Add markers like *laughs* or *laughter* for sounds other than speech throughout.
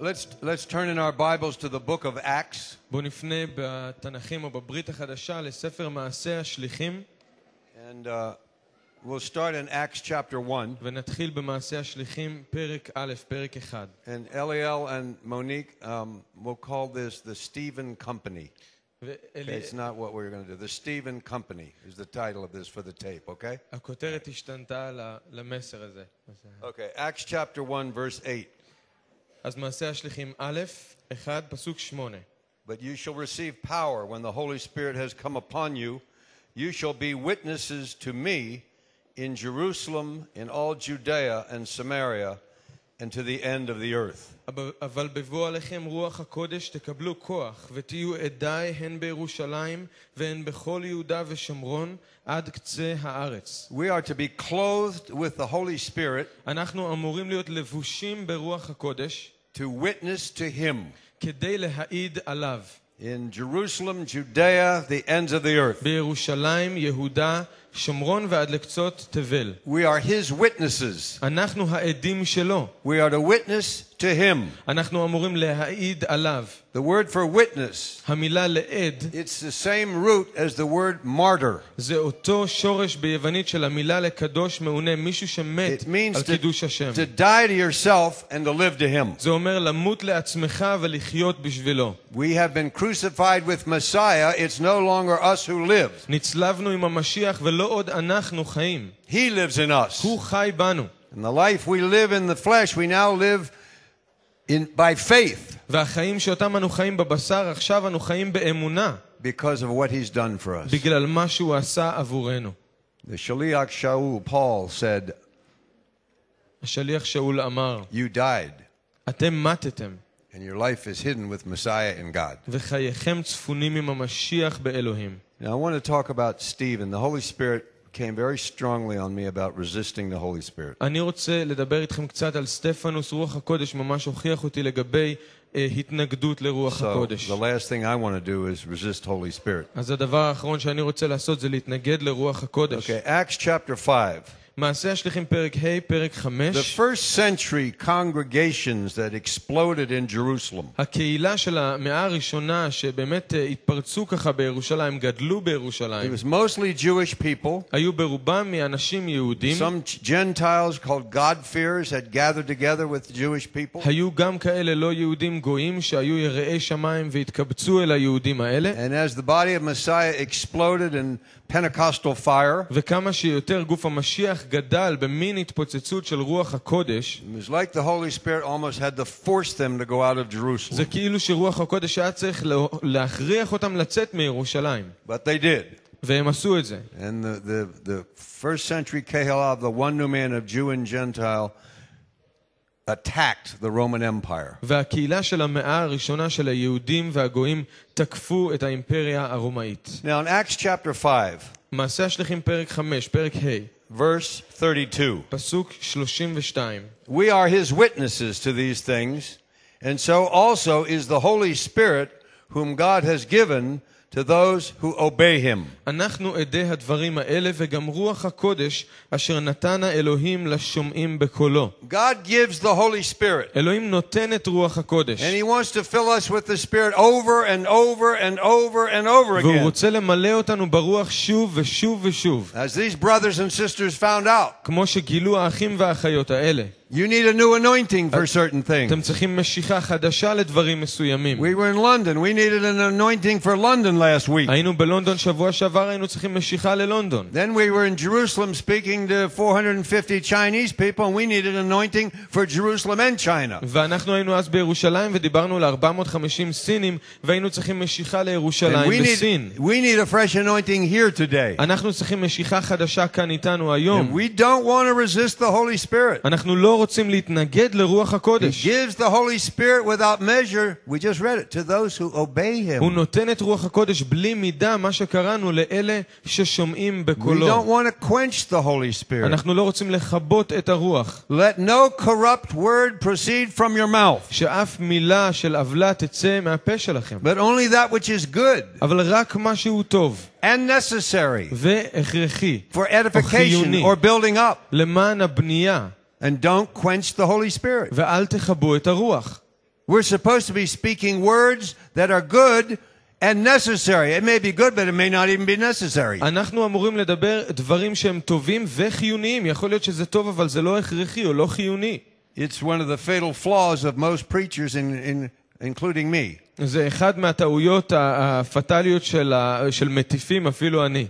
let's, let's turn in our Bibles to the book of Acts. בואו נפנה בתנ"כים או בברית החדשה לספר מעשה השליחים, And uh, we'll start in Acts chapter 1. ונתחיל במעשה השליחים, פרק א', פרק אחד. And Eliel and Monique um, will call this the Stephen Company. Okay, it's not what we're going to do. The Stephen Company is the title of this for the tape, okay? הכותרת השתנתה ל- למסר הזה. Okay, Acts chapter 1, verse 8. אז מעשה השליחים א', אחד, פסוק שמונה. But you shall receive power when the Holy Spirit has come upon you. You shall be witnesses to me in Jerusalem, in all Judea and Samaria, and to the end of the earth. אבל- אבל בבוא עליכם רוח הקודש תקבלו כוח, ותהיו עדיי הן בירושלים והן בכל יהודה ושומרון עד קצה הארץ. We are to be clothed with the Holy Spirit אנחנו אמורים להיות לבושים ברוח הקודש to witness to Him כדי להעיד עליו. in Jerusalem, Judea, the ends of the earth. בירושלים, יהודה, שומרון ועד לקצות תבל. We are His witnesses. אנחנו העדים שלו. We are to witness to Him. אנחנו אמורים להעיד עליו. The word for witness, המילה לעד it's the same root as the word martyr. זה אותו שורש ביוונית של המילה לקדוש מעונה, מישהו שמת It means על to, קידוש השם. to die to yourself and to live to Him. זה אומר למות לעצמך ולחיות בשבילו. We have been crucified with Messiah. It's no longer us who live. נצלבנו עם המשיח ולא עוד אנחנו חיים. He lives in us. הוא חי בנו. And the life we live in the flesh, we now live in, by faith והחיים שאותם אנו חיים בבשר, עכשיו אנו חיים באמונה, because of what He's done for us. בגלל מה שהוא עשה עבורנו. The Shaliach Shaul, Paul, said, השליח שאול אמר, You died, אתם מתתם, and your life is hidden with Messiah in God. וחייכם צפונים עם המשיח באלוהים. Now, I want to talk about Stephen. The Holy Spirit came very strongly on me about resisting the Holy Spirit. אני רוצה לדבר איתכם קצת על סטפנוס, רוח הקודש ממש הוכיח אותי לגבי אה, התנגדות לרוח So, הקודש. the last thing I want to do is resist Holy Spirit. אז הדבר האחרון שאני רוצה לעשות זה להתנגד לרוח הקודש. Okay, Acts chapter 5. מעשה השליחים פרק ה', פרק The 5. first century congregations that exploded in Jerusalem הקהילה של המאה הראשונה שבאמת אה, התפרצו ככה בירושלים, גדלו it בירושלים, was mostly Jewish people. היו ברובם מאנשים יהודים. Some Gentiles called God-fearers had gathered together with the Jewish people. היו גם כאלה לא יהודים גויים שהיו יראי שמיים והתקבצו אל היהודים האלה. And as the body of Messiah exploded in Pentecostal fire, וכמה שיותר גוף המשיח גדל במין התפוצצות של רוח הקודש, it was like the Holy Spirit almost had to force them to go out of Jerusalem. זה כאילו שרוח הקודש היה צריך לה- להכריח אותם לצאת מירושלים. But they did. והם עשו את זה. And the, the, the first century Kehelav, the one new man of Jew and Gentile, attacked the Roman Empire. והקהילה של המאה הראשונה של היהודים והגויים תקפו את האימפריה הרומאית. Now in Acts chapter 5, מעשה השליחים פרק 5, פרק ה', verse 32, פסוק 32. we are his witnesses to these things, and so also is the Holy Spirit whom God has given to those who obey him. אנחנו עדי הדברים האלה וגם רוח הקודש אשר נתן האלוהים לשומעים בקולו. God gives the Holy Spirit, אלוהים נותן את רוח הקודש. and he wants to fill us with the Spirit over and over and over and over והוא again. רוצה למלא אותנו ברוח שוב ושוב ושוב. As these brothers and sisters found out, כמו שגילו האחים והאחיות האלה. you need a new anointing for certain things. אתם צריכים משיכה חדשה לדברים מסוימים. We were in London. We needed an anointing for London last week. היינו בלונדון שבוע שעבר, היינו צריכים משיכה ללונדון. Then we were in Jerusalem speaking to 450 Chinese people, and we needed an anointing for Jerusalem and China. ואנחנו היינו אז בירושלים ודיברנו ל-450 סינים והיינו צריכים משיכה And לירושלים we בסין. need, we need a fresh anointing here today. אנחנו צריכים משיכה חדשה כאן איתנו היום. And we don't want to resist the Holy Spirit. אנחנו לא רוצים להתנגד לרוח He הקודש. gives the Holy Spirit without measure, we just read it, to those who obey הוא Him. נותן את רוח הקודש בלי מידה, מה שקראנו לאלה ששומעים We בקולו. don't want to quench the Holy Spirit. אנחנו לא רוצים לכבות את הרוח. Let no corrupt word proceed from your mouth, שאף מילה של עוולה תצא מהפה שלכם. but only that which is good אבל רק מה שהוא טוב and necessary והכרחי for edification חיוני. or building up. למען הבנייה, And don't quench the Holy Spirit. ואל תכבו את הרוח. We're supposed to be speaking words that are good and necessary. It may be good, but it may not even be necessary. אנחנו אמורים לדבר דברים שהם טובים וחיוניים. יכול להיות שזה טוב, אבל זה לא הכרחי או לא חיוני. It's one of the fatal flaws of most preachers, in, in, including me. זה אחד מהטעויות ה- הפטאליות של, ה- של מטיפים, אפילו אני.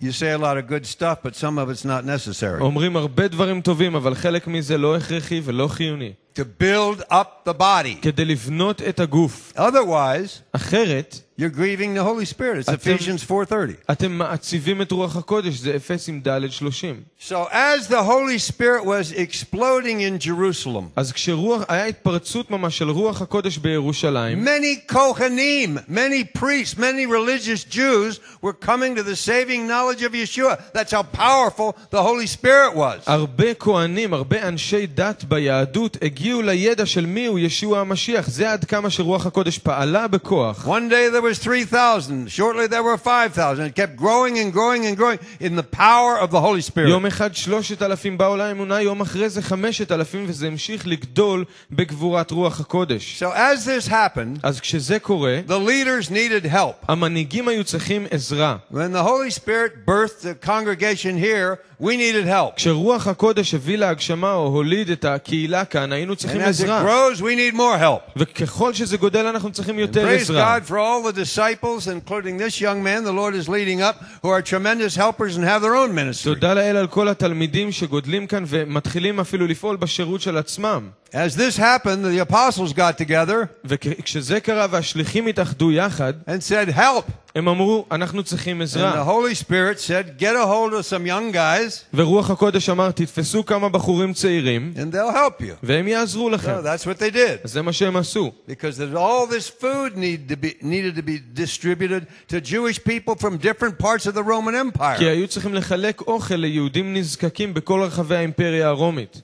You say a lot of good stuff, but some of it's not necessary. אומרים הרבה דברים טובים, אבל חלק מזה לא הכרחי ולא חיוני. To build up the body. כדי לבנות את הגוף. Otherwise, אחרת, you're grieving the Holy Spirit. It's Atem- Ephesians 4.30. אתם מעציבים את רוח הקודש, זה אפסים ד' 30. So as the Holy Spirit was exploding in Jerusalem, אז כשרוח, היה התפרצות ממש של רוח הקודש בירושלים, many Kohanim, many priests, many religious Jews were coming to the saving knowledge of Yeshua. That's how powerful the Holy Spirit was. הרבה כהנים, הרבה אנשי דת ביהדות הגיעו לידע של מיהו ישוע המשיח. זה עד כמה שרוח הקודש פעלה בכוח. One day there was 3,000. Shortly there were 5,000. It kept growing and growing and growing in the power of the Holy Spirit. יום אחד שלושת אלפים באו לאמונה, יום אחרי זה חמשת אלפים, וזה המשיך לגדול בגבורת רוח הקודש. So as this happened, אז כשזה קורה, the leaders needed help. המנהיגים היו צריכים עזרה. When the Holy Spirit birthed the congregation here, we needed help. כשרוח הקודש הביא להגשמה או הוליד את הקהילה כאן, היינו And צריכים as it עזרה. grows, we need more help. וככל שזה גודל, אנחנו צריכים יותר Praise עזרה. God for all the disciples, including this young man the Lord is leading up, who are tremendous helpers and have their own ministry. תודה לאל על כל התלמידים שגודלים כאן ומתחילים אפילו לפעול בשירות של עצמם. As this happened, the apostles got together וכשזה קרה והשליחים התאחדו יחד, and said, Help. הם אמרו, אנחנו צריכים And the עזרה. Holy Spirit said, Get a hold of some young guys ורוח הקודש אמר, תתפסו כמה בחורים צעירים, and they'll help you. והם יעזרו לכם. So that's what they did. אז זה מה שהם עשו. Because there's all this food need to be, needed to be distributed to Jewish people from different parts of the Roman כי Empire. היו צריכים לחלק אוכל ליהודים נזקקים בכל רחבי האימפריה הרומית.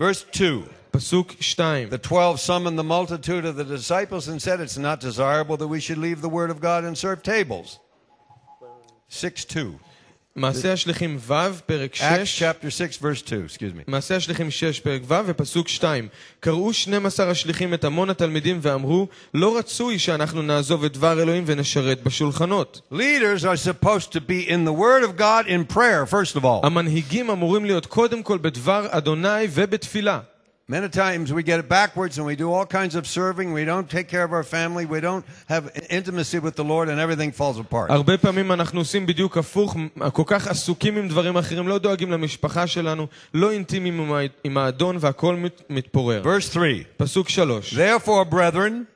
Verse 2. פסוק 2. The twelve summoned the multitude of the disciples and said, It's not desirable that we should leave the word of God and serve tables. 6 2. מעשה השליחים ו', פרק Acts 6. chapter 6, verse 2. Excuse me. מעשה השליחים 6 פרק ו' ופסוק 2 קראו 12 השליחים את המון התלמידים ואמרו לא רצוי שאנחנו נעזוב את דבר אלוהים ונשרת בשולחנות. Leaders are supposed to be in the word of God in prayer, first of all. המנהיגים אמורים להיות קודם כל בדבר אדוני ובתפילה. Many times we get it backwards and we do all kinds of serving. We don't take care of our family. We don't have intimacy with the Lord and everything falls apart. הרבה פעמים אנחנו עושים בדיוק הפוך, כל כך עסוקים עם דברים אחרים, לא דואגים למשפחה שלנו, לא אינטימיים עם ה- עם האדון והכל מת- מתפורר. Verse 3. פסוק 3 Therefore, brethren,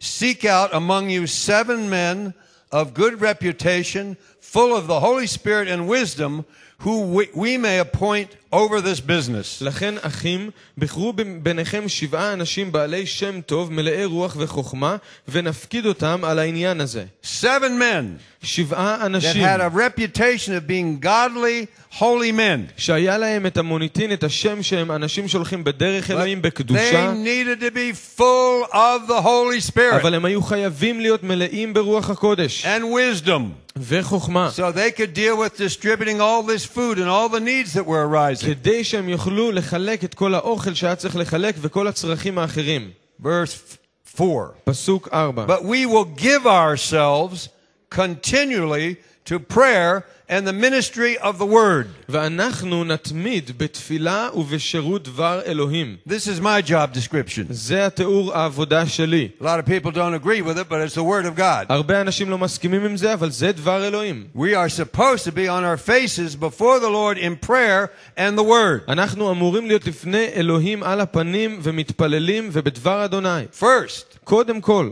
seek out among you seven men of good reputation, full of the Holy Spirit and wisdom, who we, we may appoint over this business. לכן אחים, בחרו ב- ביניכם שבעה אנשים בעלי שם טוב, מלאי רוח וחוכמה, ונפקיד אותם על העניין הזה. Seven men שבעה that אנשים had a reputation of being godly, holy men. שהיה להם את המוניטין, את השם שהם אנשים שהולכים בדרך But אלוהים they בקדושה, needed to be full of the Holy Spirit אבל הם היו חייבים להיות מלאים ברוח הקודש and wisdom וחוכמה, so they could deal with distributing all this food and all the needs that were arising. כדי שהם יוכלו לחלק את כל האוכל שהיה צריך לחלק וכל הצרכים האחרים. Verse 4. פסוק 4 But we will give ourselves continually to prayer and the ministry of the word. ואנחנו נתמיד בתפילה ובשירות דבר אלוהים. This is my job description. זה התיאור העבודה שלי. A lot of people don't agree with it, but it's the word of God. הרבה אנשים לא מסכימים עם זה, אבל זה דבר אלוהים. We are supposed to be on our faces before the Lord in prayer and the word. אנחנו אמורים להיות לפני אלוהים על הפנים ומתפללים ובדבר אדוני. First, קודם כל,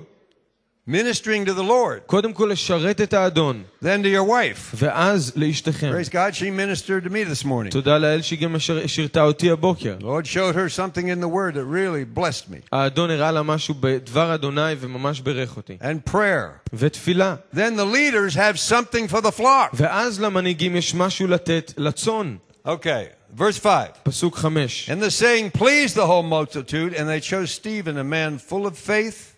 ministering to the Lord, קודם כל לשרת את האדון, then to your wife. ואז לאשתכם. Praise God, she ministered to me this morning. תודה לאל שהיא גם משר- שירתה אותי הבוקר. The Lord showed her something in the word that really blessed me. האדון הראה לה משהו בדבר אדוני וממש בירך אותי. And prayer. ותפילה. Then the leaders have something for the flock. ואז למנהיגים יש משהו לתת לצאן. Okay, verse 5. פסוק חמש. And the saying pleased the whole multitude, and they chose Stephen, a man full of faith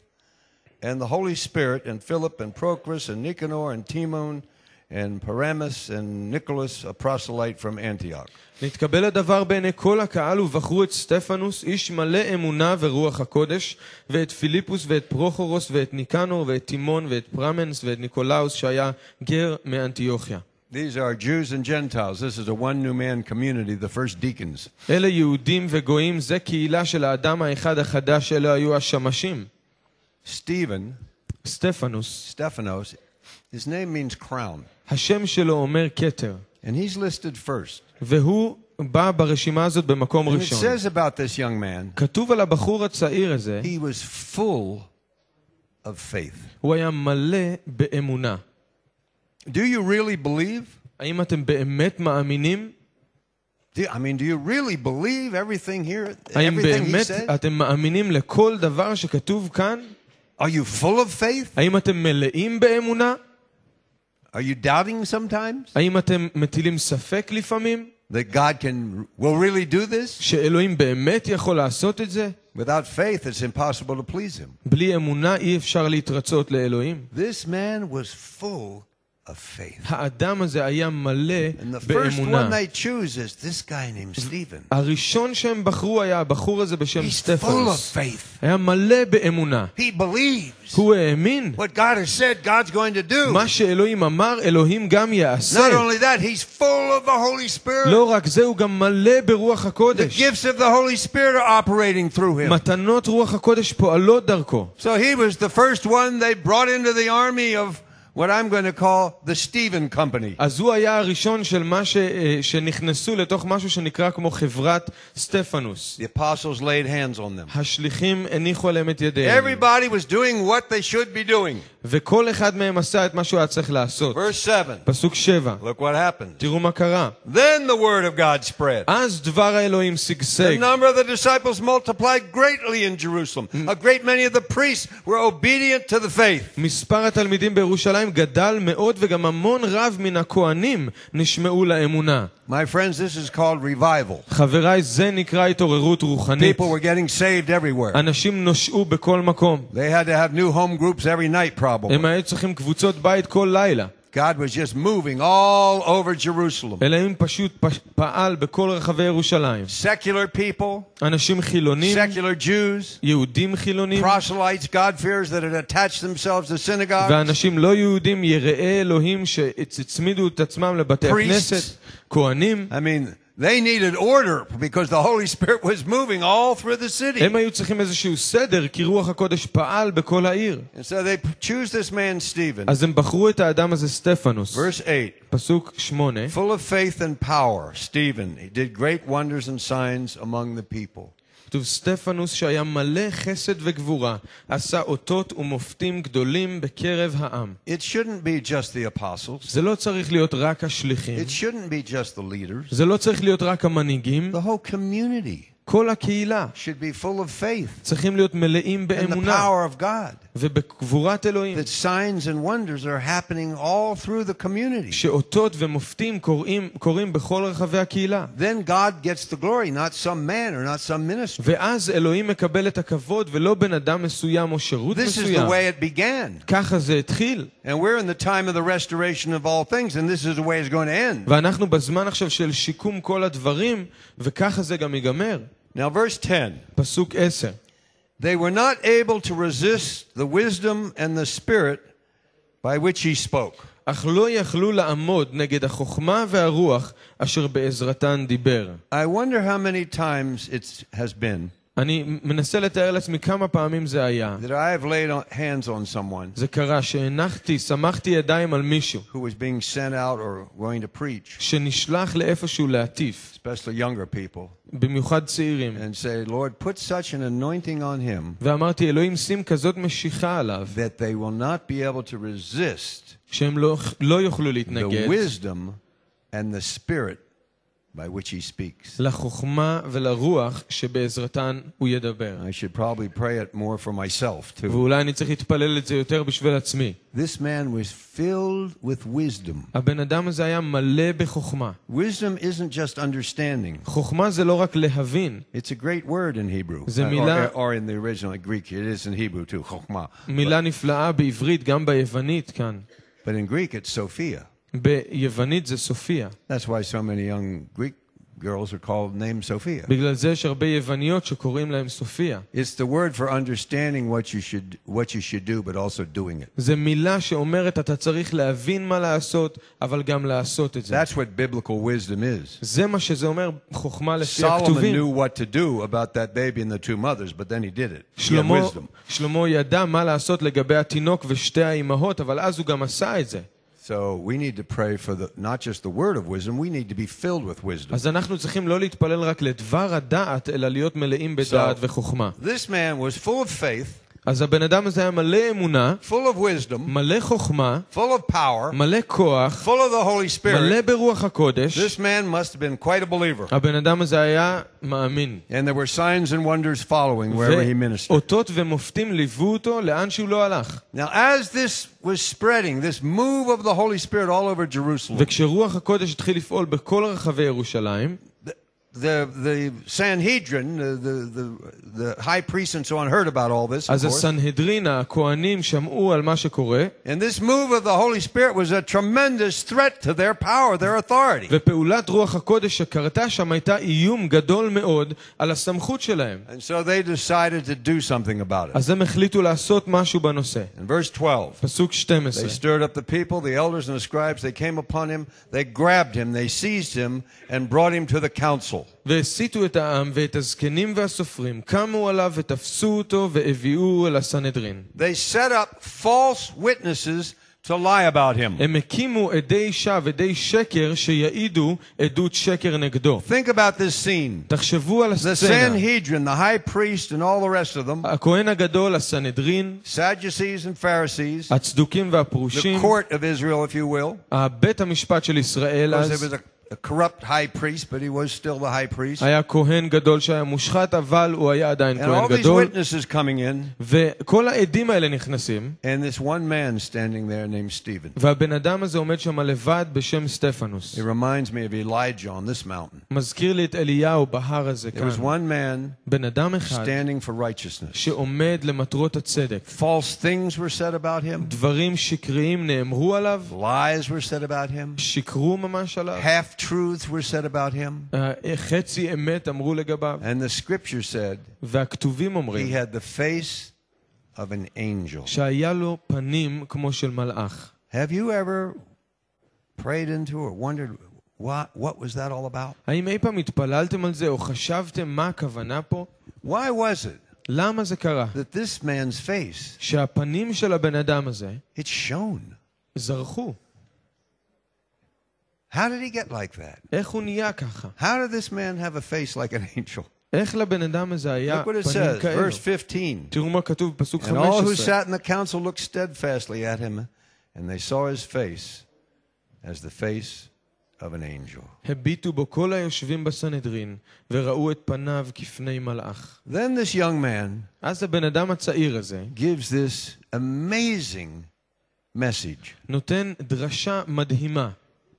and the Holy Spirit and Philip and Prochorus and Nicanor and Timon and Parmenas and Nicholas, a proselyte from Antioch. נתקבל הדבר בעיני כל הקהל ובחרו את סטפנוס, איש מלא אמונה ורוח הקודש, ואת פיליפוס ואת פרוכורוס ואת ניקנור ואת תימון ואת פרמנס ואת ניקולאוס שהיה גר מאנטיוכיה. These are Jews and Gentiles. This is a one new man community, the first deacons. אלה יהודים וגויים, זה קהילה של האדם האחד החדש, אלה היו השמשים. Stephen, סטפנוס, Stephanos, his name means crown. השם שלו אומר כתר, And he's listed first. והוא בא ברשימה הזאת במקום And it ראשון. says about this young man, כתוב על הבחור הצעיר הזה, he was full of faith. הוא היה מלא באמונה. Do you really believe? האם אתם באמת מאמינים? Do, I mean, do you really believe everything here? האם Everything he באמת said? אתם מאמינים לכל דבר שכתוב כאן? Are you full of faith? האם אתם מלאים באמונה? Are you doubting sometimes האם אתם מטילים ספק לפעמים? that God can will really do this? שאלוהים באמת יכול לעשות את זה? Without faith, it's impossible to please him. בלי אמונה אי אפשר להתרצות לאלוהים. This man was full of faith. האדם הזה היה מלא And the first one באמונה. they choose is this guy named Stephen. הראשון שהם בחרו היה הבחור הזה בשם He's full of סטפנוס. faith. היה מלא באמונה. He believes הוא האמין. what God has said God's going to do. מה שאלוהים אמר, אלוהים גם יעשה. Not only that, he's full of the Holy Spirit. לא רק זה, הוא גם מלא ברוח The הקודש. gifts of the Holy Spirit are operating through him. מתנות רוח הקודש פועלות דרכו. So he was the first one they brought into the army of what I'm going to call the Stephen Company. אז הוא היה הראשון של מה ש... אה, שנכנסו לתוך משהו שנקרא כמו חברת סטפנוס. The apostles laid hands on them. השליחים הניחו עליהם את ידיהם. Everybody was doing what they should be doing. וכל אחד מהם עשה את מה שהוא היה צריך לעשות. Verse 7. פסוק שבע. Look what happened. תראו מה קרה. Then the word of God spread. אז דבר האלוהים The שגשג. number of the disciples multiplied greatly in Jerusalem. A great many of the priests were obedient to the faith. מספר התלמידים בירושלים גדל מאוד וגם המון רב מן הכהנים נשמעו לאמונה. My friends, this is called revival. חבריי, זה נקרא התעוררות רוחנית. People were getting saved everywhere. אנשים נושעו בכל מקום. They had to have new home groups every night, probably. הם היו צריכים קבוצות בית כל לילה. God was just moving all over Jerusalem. אלוהים פשוט פ- פעל בכל רחבי ירושלים. Secular people, אנשים חילונים, secular Jews, יהודים חילונים, proselytes, God-fearers that had attached themselves to synagogues, ואנשים לא יהודים, יראי אלוהים שהצמידו את עצמם לבתי Priests. הכנסת, כהנים. I mean, they needed order because the Holy Spirit was moving all through the city. הם היו צריכים איזשהו סדר, כי רוח הקודש פעל בכל העיר. And so they choose this man, Stephen. אז הם בחרו את האדם הזה סטפנוס. Verse 8. פסוק שמונה. Full of faith and power, Stephen, he did great wonders and signs among the people. כתוב סטפנוס שהיה מלא חסד וגבורה, עשה אותות ומופתים גדולים בקרב העם. It shouldn't be just the apostles. זה לא צריך להיות רק השליחים, It shouldn't be just the leaders. זה לא צריך להיות רק המנהיגים, The whole community כל הקהילה should be full of faith צריכים להיות מלאים and the באמונה power of God. ובגבורת אלוהים. That signs and wonders are happening all through the community. שאותות ומופתים קורים, קורים בכל רחבי הקהילה. Then God gets the glory, not some man or not some ministry. ואז אלוהים מקבל את הכבוד ולא בן אדם מסוים או שירות This is the מסוים. way it began. ככה זה התחיל. And we're in the time of the restoration of all things, and this is the way it's going to end. ואנחנו בזמן עכשיו של שיקום כל הדברים, וככה זה גם ייגמר. Now, verse 10 פסוק עשר. They were not able to resist the wisdom and the spirit by which he spoke. אך לא יכלו לעמוד נגד החוכמה והרוח אשר בעזרתן דיבר. I wonder how many times it has been אני מנסה לתאר לעצמי כמה פעמים זה היה. that I have laid on- hands on someone זה קרה שהנחתי, סמכתי ידיים על מישהו who was being sent out or going to preach, שנשלח לאיפשהו להטיף, especially younger people, במיוחד צעירים. and say, Lord, put such an anointing on him ואמרתי, אלוהים שים כזאת משיכה עליו, that they will not be able to resist שהם לא, לא יוכלו the להתנגד wisdom and the spirit by which he speaks. לחוכמה ולרוח שבעזרתן הוא ידבר. I should probably pray it more for myself, too. ואולי אני צריך להתפלל את זה יותר בשביל עצמי. This man was filled with wisdom. הבן אדם הזה היה מלא בחוכמה. Wisdom isn't just understanding. חוכמה זה לא רק להבין, It's a great word in Hebrew. זה Uh, מילה- or, or in the original Greek. It is in Hebrew too, chokhmah. מילה נפלאה בעברית, גם ביוונית כאן. But in Greek, it's Sophia. ביוונית זה סופיה. That's why so many young Greek girls are called named Sophia. בגלל זה יש הרבה יווניות שקוראים להם סופיה. It's the word for understanding what you should what you should do, but also doing it. זו מילה שאומרת אתה צריך להבין מה לעשות, אבל גם לעשות את זה. That's what biblical wisdom is. זה מה שזה אומר חוכמה לפי Solomon הכתובים. knew what to do about that baby and the two mothers, but then he did it. He had שלמה, wisdom. שלמה ידע מה לעשות לגבי התינוק ושתי האימהות, אבל אז הוא גם עשה את זה. So we need to pray for the not just the word of wisdom, we need to be filled with wisdom. אז אנחנו צריכים לא להתפלל רק לדבר הדעת, אלא להיות מלאים בדעת So- וחוכמה. This man was full of faith, אז הבן אדם הזה היה מלא אמונה, full of wisdom, מלא חוכמה, full of power, מלא כוח, full of the Holy Spirit. מלא ברוח הקודש. This man must have been quite a believer. הבן אדם הזה היה מאמין. And there were signs and wonders following wherever he ministered. ואותות ומופתים ליוו אותו לאן שהוא לא הלך. Now, as this was spreading, this move of the Holy Spirit all over Jerusalem, וכשרוח הקודש התחיל לפעול בכל רחבי ירושלים, the, the, the Sanhedrin, the, the, the, the high priests and so on, heard about all this. Of אז course. הסנהדרין, הכהנים, שמעו על מה שקורה, And this move of the Holy Spirit was a tremendous threat to their power, their authority. ופעולת רוח הקודש שקרתה שם הייתה איום גדול מאוד על הסמכות שלהם. And so they decided to do something about it. אז הם החליטו לעשות משהו בנושא. In verse 12, פסוק they 12. stirred up the people, the elders and the scribes. They came upon him, they grabbed him, they seized him, and brought him to the council. והסיתו את העם ואת הזקנים והסופרים, קמו עליו ותפסו אותו והביאוהו אל הסנהדרין. They set up false witnesses to lie about him. הם הקימו עדי שווא, עדי שקר, שיעידו עדות שקר נגדו. Think about this scene. תחשבו על The הסצנה. Sanhedrin, the high priest, and all the rest of them, הכהן הגדול, הסנהדרין, Sadducees and Pharisees, הצדוקים the והפרושים, court of Israel, if you will. בית המשפט של ישראל Because there אז, was a, a corrupt high priest, but he was still the high priest. היה כהן גדול שהיה מושחת, אבל הוא היה עדיין And all כהן these גדול. witnesses coming in, וכל העדים האלה נכנסים, and this one man standing there named Stephen. והבן אדם הזה עומד שם לבד בשם סטפנוס. It reminds me of Elijah on this mountain. מזכיר לי את אליהו בהר הזה There was כאן. one man בן אדם אחד standing for righteousness. שעומד למטרות הצדק. False things were said about him, דברים שקריים נאמרו עליו, lies were said about him, שיקרו ממש עליו, half truths were said about him. אה, חצי אמת אמרו לגביו, And the scripture said והכתובים he אומרים had the face of an angel. שהיה לו פנים כמו של מלאך. Have you ever prayed into or wondered what, what was that all about? האם אי פעם התפללתם על זה או חשבתם מה הכוונה פה? Why was it למה זה קרה? that this man's face, שהפנים של הבן אדם הזה it shone? זרחו. How did he get like that? איך הוא נהיה ככה? How did this man have a face like an angel? איך לבן אדם הזה היה Look what it פנים says, כאלו? verse 15. תראו מה כתוב בפסוק And all who 15. sat in the council looked steadfastly at him, and they saw his face as the face of an angel. הביטו בו כל היושבים בסנהדרין, וראו את פניו כפני מלאך. Then this young man אז הבן אדם הצעיר הזה gives this amazing message. נותן דרשה מדהימה.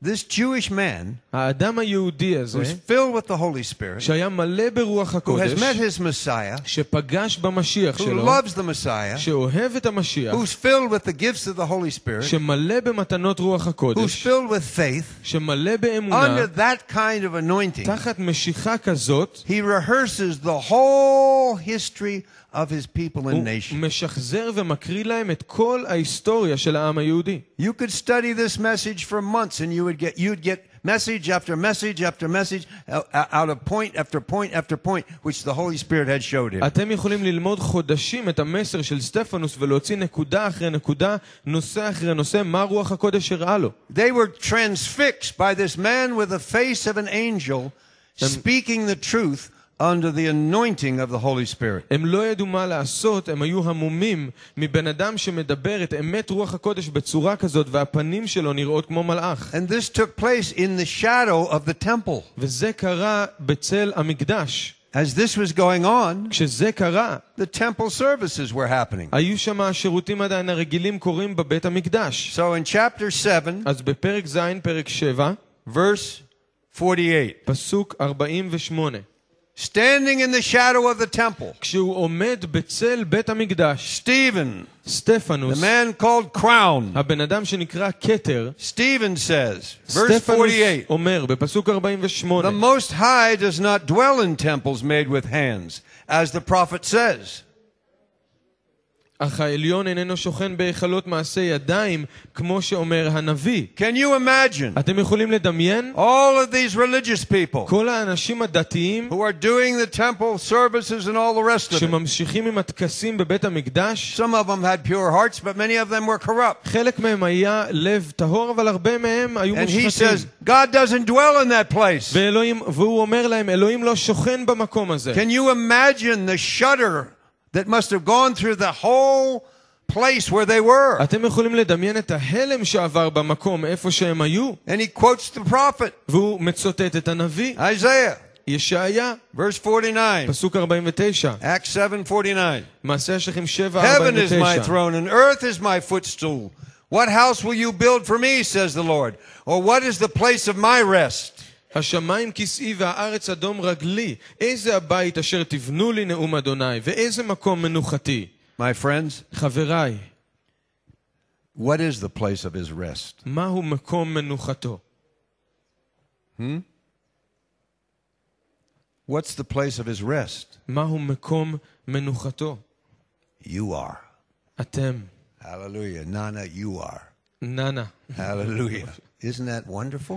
This Jewish man האדם היהודי הזה, who's filled with the Holy Spirit, שהיה מלא ברוח who has הקודש, met his Messiah, שפגש במשיח who שלו, loves the Messiah, שאוהב את המשיח, who's filled with the gifts of the Holy Spirit, שמלא במתנות רוח who's הקודש, filled with faith, שמלא באמונה, under that kind of anointing, תחת משיכה כזאת, he rehearses the whole history of his people and הוא nation. משחזר ומקריא להם את כל ההיסטוריה של העם היהודי. You could study this message for months and you would get you'd get message after message after message uh, out of point after point after point which the Holy Spirit had showed him. אתם יכולים ללמוד חודשים את המסר של סטפנוס ולהוציא נקודה אחרי נקודה, נושא אחרי נושא, מה רוח הקודש הראה לו. They were transfixed by this man with the face of an angel speaking the truth under the anointing of the Holy Spirit. הם לא ידעו מה לעשות, הם היו המומים מבן אדם שמדבר את אמת רוח הקודש בצורה כזאת, והפנים שלו נראות כמו מלאך. And this took place in the shadow of the temple. וזה קרה בצל המקדש. As this was going on, כשזה קרה, the temple services were happening. היו שם השירותים עדיין הרגילים קורים בבית המקדש. So in chapter 7, אז בפרק ז', פרק 7, verse 48, פסוק 48, standing in the shadow of the temple. כשהוא עומד בצל בית המקדש. Stephen, the סטפנוס, man called Crown. הבן אדם שנקרא כתר, Stephen says, verse סטפנוס 48, אומר בפסוק The 48, Most High does not dwell in temples made with hands, as the prophet says. אך העליון איננו שוכן בהיכלות מעשה ידיים, כמו שאומר הנביא. Can you imagine אתם יכולים לדמיין? all of these religious people כל האנשים הדתיים who are doing the temple services and all the rest of it? שממשיכים עם הטקסים בבית המקדש, Some of them had pure hearts, but many of them were corrupt. חלק מהם היה לב טהור, אבל הרבה מהם היו And he מושחתים. says, God doesn't dwell in that place. ואלוהים, והוא אומר להם, אלוהים לא שוכן במקום הזה. Can you imagine the shudder that must have gone through the whole place where they were? אתם יכולים לדמיין את ההלם שעבר במקום, איפה שהם היו? And he quotes the prophet, והוא מצוטט את הנביא, Isaiah, ישעיה, verse 49, פסוק 49, Acts 7:49. מעשה השכם 7, Heaven is my 49. throne and earth is my footstool. What house will you build for me, says the Lord? Or what is the place of my rest? השמיים כסאי והארץ אדום רגלי. איזה הבית אשר תבנו לי נאום אדוני, ואיזה מקום מנוחתי. My friends, חבריי, what is the place of his rest? מהו מקום מנוחתו? What's the place of his rest? מהו מקום מנוחתו? You are. אתם, Hallelujah. Nana, you are. ננה. Hallelujah. Isn't that wonderful?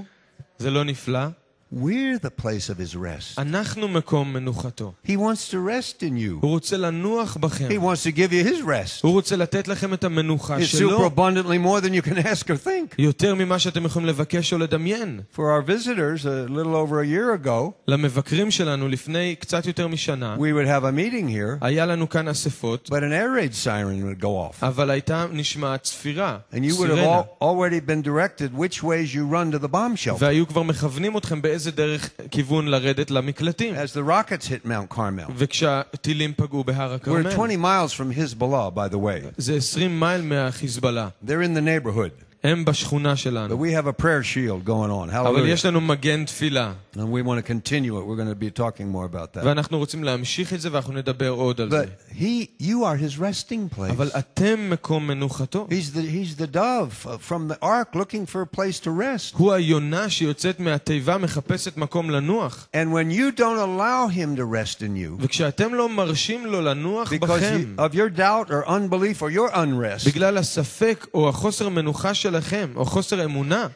זה לא נפלא? We're the place of his rest. אנחנו מקום מנוחתו. He wants to rest in you. הוא רוצה לנוח בכם. He wants to give you his rest. הוא רוצה לתת לכם את המנוחה It's שלו super abundantly more than you can ask or think. יותר ממה שאתם יכולים לבקש או לדמיין. For our visitors, a little over a year ago, למבקרים שלנו לפני קצת יותר משנה, we would have a meeting here, היה לנו כאן אספות, but an air raid siren would go off. אבל הייתה נשמעת צפירה, And you would have סירנה, al- already been directed which ways you run to the bomb shelter. והיו כבר מכוונים אתכם באיזה דרך כיוון לרדת למקלטים. As the rockets hit Mount Carmel. וכשהטילים פגעו בהר We're הכרמל, 20 miles from Hezbollah, by the way. זה 20 מייל מהחיזבאללה. They're in the neighborhood. הם בשכונה But שלנו. we have a prayer shield going on. אבל Hallelujah. יש לנו מגן תפילה, And we want to continue it. We're going to be talking more about that. ואנחנו רוצים להמשיך את זה ואנחנו נדבר עוד על זה. But he, you are his resting place. אבל אתם מקום מנוחתו. He's the, he's the dove uh, from the ark looking for a place to rest. הוא היונה שיוצאת מהתיבה מחפשת מקום לנוח. And when you don't allow him to rest in you וכשאתם לא מרשים לו לנוח because בכם, you, of your doubt or unbelief or your unrest, בגלל הספק או החוסר מנוחה שלכם, או חוסר אמונה,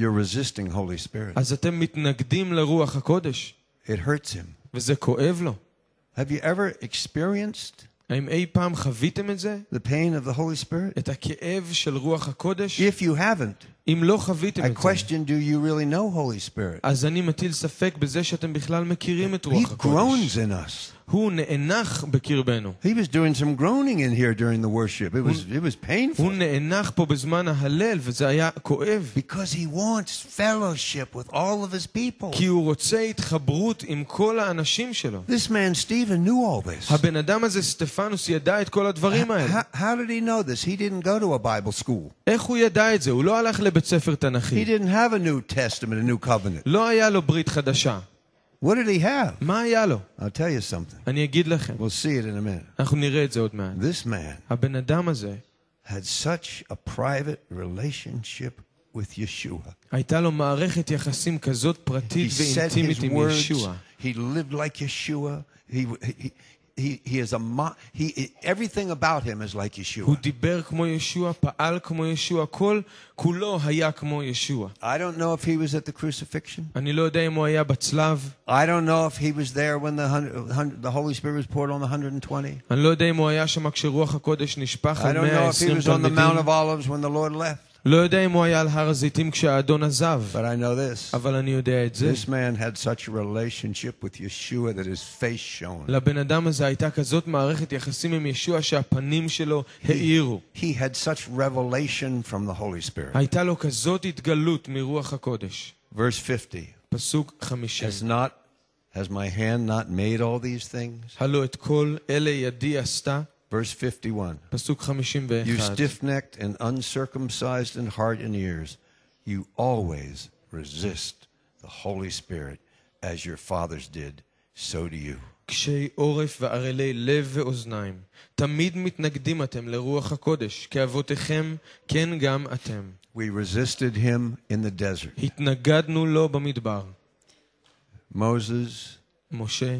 you're resisting Holy Spirit. אז אתם מתנגדים לרוח הקודש, It hurts him. וזה כואב לו. Have you ever experienced האם אי פעם חוויתם את זה? the pain of the Holy Spirit? את הכאב של רוח הקודש? If you haven't, אם לא חוויתם I את זה, question do you really know Holy Spirit? אז אני מטיל ספק בזה שאתם בכלל מכירים את He רוח הקודש. groans in us. הוא נאנח בקרבנו. He was doing some groaning in here during the worship. It was it was painful הוא נאנח פה בזמן ההלל, וזה היה כואב. because he wants fellowship with all of his people. כי הוא רוצה התחברות עם כל האנשים שלו. This man Stephen knew all this. הבן אדם הזה, סטפנוס, ידע את כל הדברים האלה. How, how did he know this? He didn't go to a Bible school. איך הוא ידע את זה? הוא לא הלך לבית ספר He תנ"כי. didn't have a New Testament, a New Covenant. לא היה לו ברית חדשה. What did he have? מה היה לו? I'll tell you something. אני אגיד לכם. We'll see it in a minute. אנחנו נראה את זה עוד מעט. This man הבן אדם הזה, had such a private relationship with Yeshua. הייתה לו מערכת יחסים כזאת He פרטית said ואינטימית his עם words. ישוע. He lived like Yeshua. He, he, he, he is a mo- he, everything about him is like הוא Yeshua. דיבר כמו ישוע, פעל כמו ישוע, כל כולו היה כמו ישוע. I don't know if he was at the crucifixion. אני לא יודע אם הוא היה בצלב, I don't know if he was there when the, hundred, hundred, the Holy Spirit was poured on the 120. אני לא יודע אם הוא היה שם כשרוח הקודש נשפך I על don't know if he 120 was on the Mount תלמידים. of Olives when the Lord left. לא יודע אם הוא היה על הר הזיתים כשהאדון עזב, But I know this. אבל אני יודע את זה. This man had such a relationship with Yeshua that his face shone. לבן אדם הזה הייתה כזאת מערכת יחסים עם ישוע שהפנים שלו האירו. He had such revelation from the Holy Spirit. הייתה לו כזאת התגלות מרוח הקודש. Verse 50. פסוק חמישים. Has not has my hand not made all these things? הלא את כל אלה ידי עשתה. Verse 51. פסוק חמישים You ואחד. stiff-necked and uncircumcised in heart and ears, you always resist the Holy Spirit as your fathers did. so do you. קשי עורף וערלי לב ואוזניים. תמיד מתנגדים אתם לרוח הקודש, כאבותיכם, כן גם אתם. We resisted him in the desert. התנגדנו לו במדבר. Moses משה,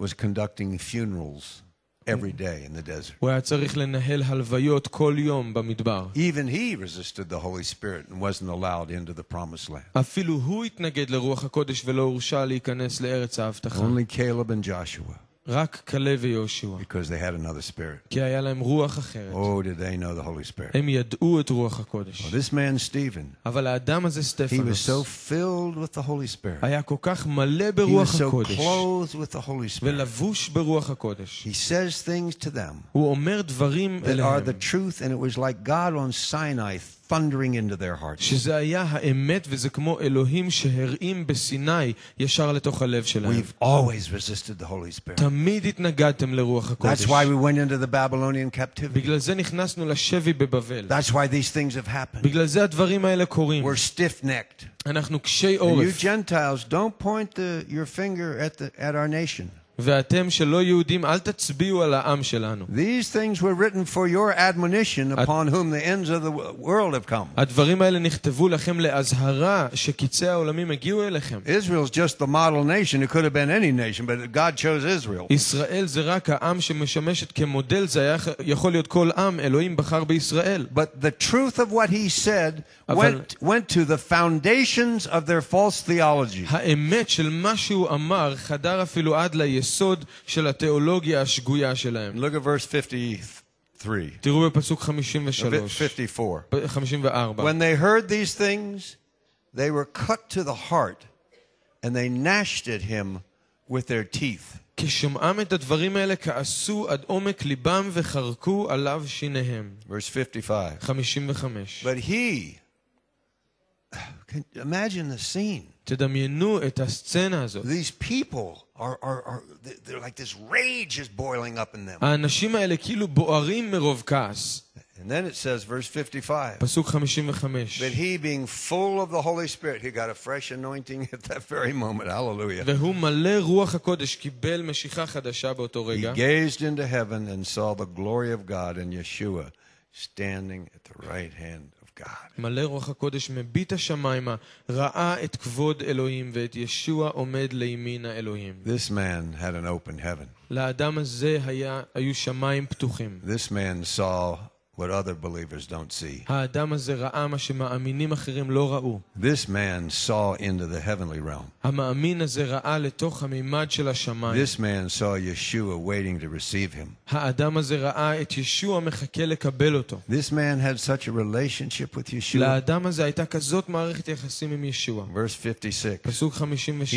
was conducting funerals every day in the desert. הוא היה צריך לנהל הלוויות כל יום במדבר. Even he resisted the Holy Spirit and wasn't allowed into the promised land. אפילו הוא התנגד לרוח הקודש ולא הורשה להיכנס לארץ ההבטחה. Only Caleb and Joshua, רק כלב ויהושע, because they had another spirit. כי היה להם רוח אחרת. Oh, did they know the Holy Spirit? הם ידעו את רוח Well, הקודש. this man, Stephen, אבל האדם הזה, he was סטפנוס, so filled with the Holy Spirit. היה כל כך מלא He was ברוח so הקודש, clothed with the Holy Spirit. ולבוש ברוח הקודש. He says things to them הוא אומר דברים that are אליהם, the truth, and it was like God on Sinai thundering into their hearts. שזה היה האמת וזה כמו אלוהים שהרעים בסיני ישר לתוך הלב שלהם. We've always resisted the Holy Spirit. תמיד התנגדתם לרוח הקודש. That's why we went into the Babylonian captivity. בגלל זה נכנסנו לשבי בבבל. That's why these things have happened. בגלל זה הדברים האלה קורים. We're stiff necked. אנחנו קשי And you עורף. Gentiles, don't point the, your finger at, the, at our nation. ואתם שלא יהודים, אל תצביעו על העם שלנו. These things were written for your admonition upon whom the ends of the world have come. הדברים האלה נכתבו לכם לאזהרה שקיצי העולמים הגיעו אליכם. Israel's just the model nation. It could have been any nation, but God chose Israel. ישראל זה רק העם שמשמשת כמודל, זה היה יכול להיות כל עם, אלוהים בחר בישראל. But the truth of what he said אבל- went, went to the foundations of their false theology. האמת של מה שהוא אמר חדר אפילו עד ליסוד של התיאולוגיה השגויה שלהם. Look at verse 53. תראו בפסוק 53, 54. 54. When they heard these things, they were cut to the heart, and they gnashed at him with their teeth. כשומעם את הדברים האלה כעסו עד עומק ליבם וחרקו עליו שיניהם. Verse 55. 55. But he, can imagine the scene. תדמיינו את הסצנה הזאת. These people are, are, are they're like this rage is boiling up in them. האנשים האלה כאילו בוערים מרוב כעס. And then it says, verse 55. פסוק 55. But he, being full of the Holy Spirit, he got a fresh anointing at that very moment. Hallelujah. והוא מלא רוח הקודש, קיבל משיכה חדשה באותו He רגע. gazed into heaven and saw the glory of God and Yeshua standing at the right hand of God. מלא רוח הקודש מביט השמיימה, ראה את כבוד אלוהים ואת ישוע עומד לימין האלוהים. This man had an open heaven. לאדם הזה היה, היו שמיים פתוחים. This man saw what other believers don't see. This man saw into the heavenly realm. This man saw Yeshua waiting to receive him. This man had such a relationship with Yeshua. Verse 56.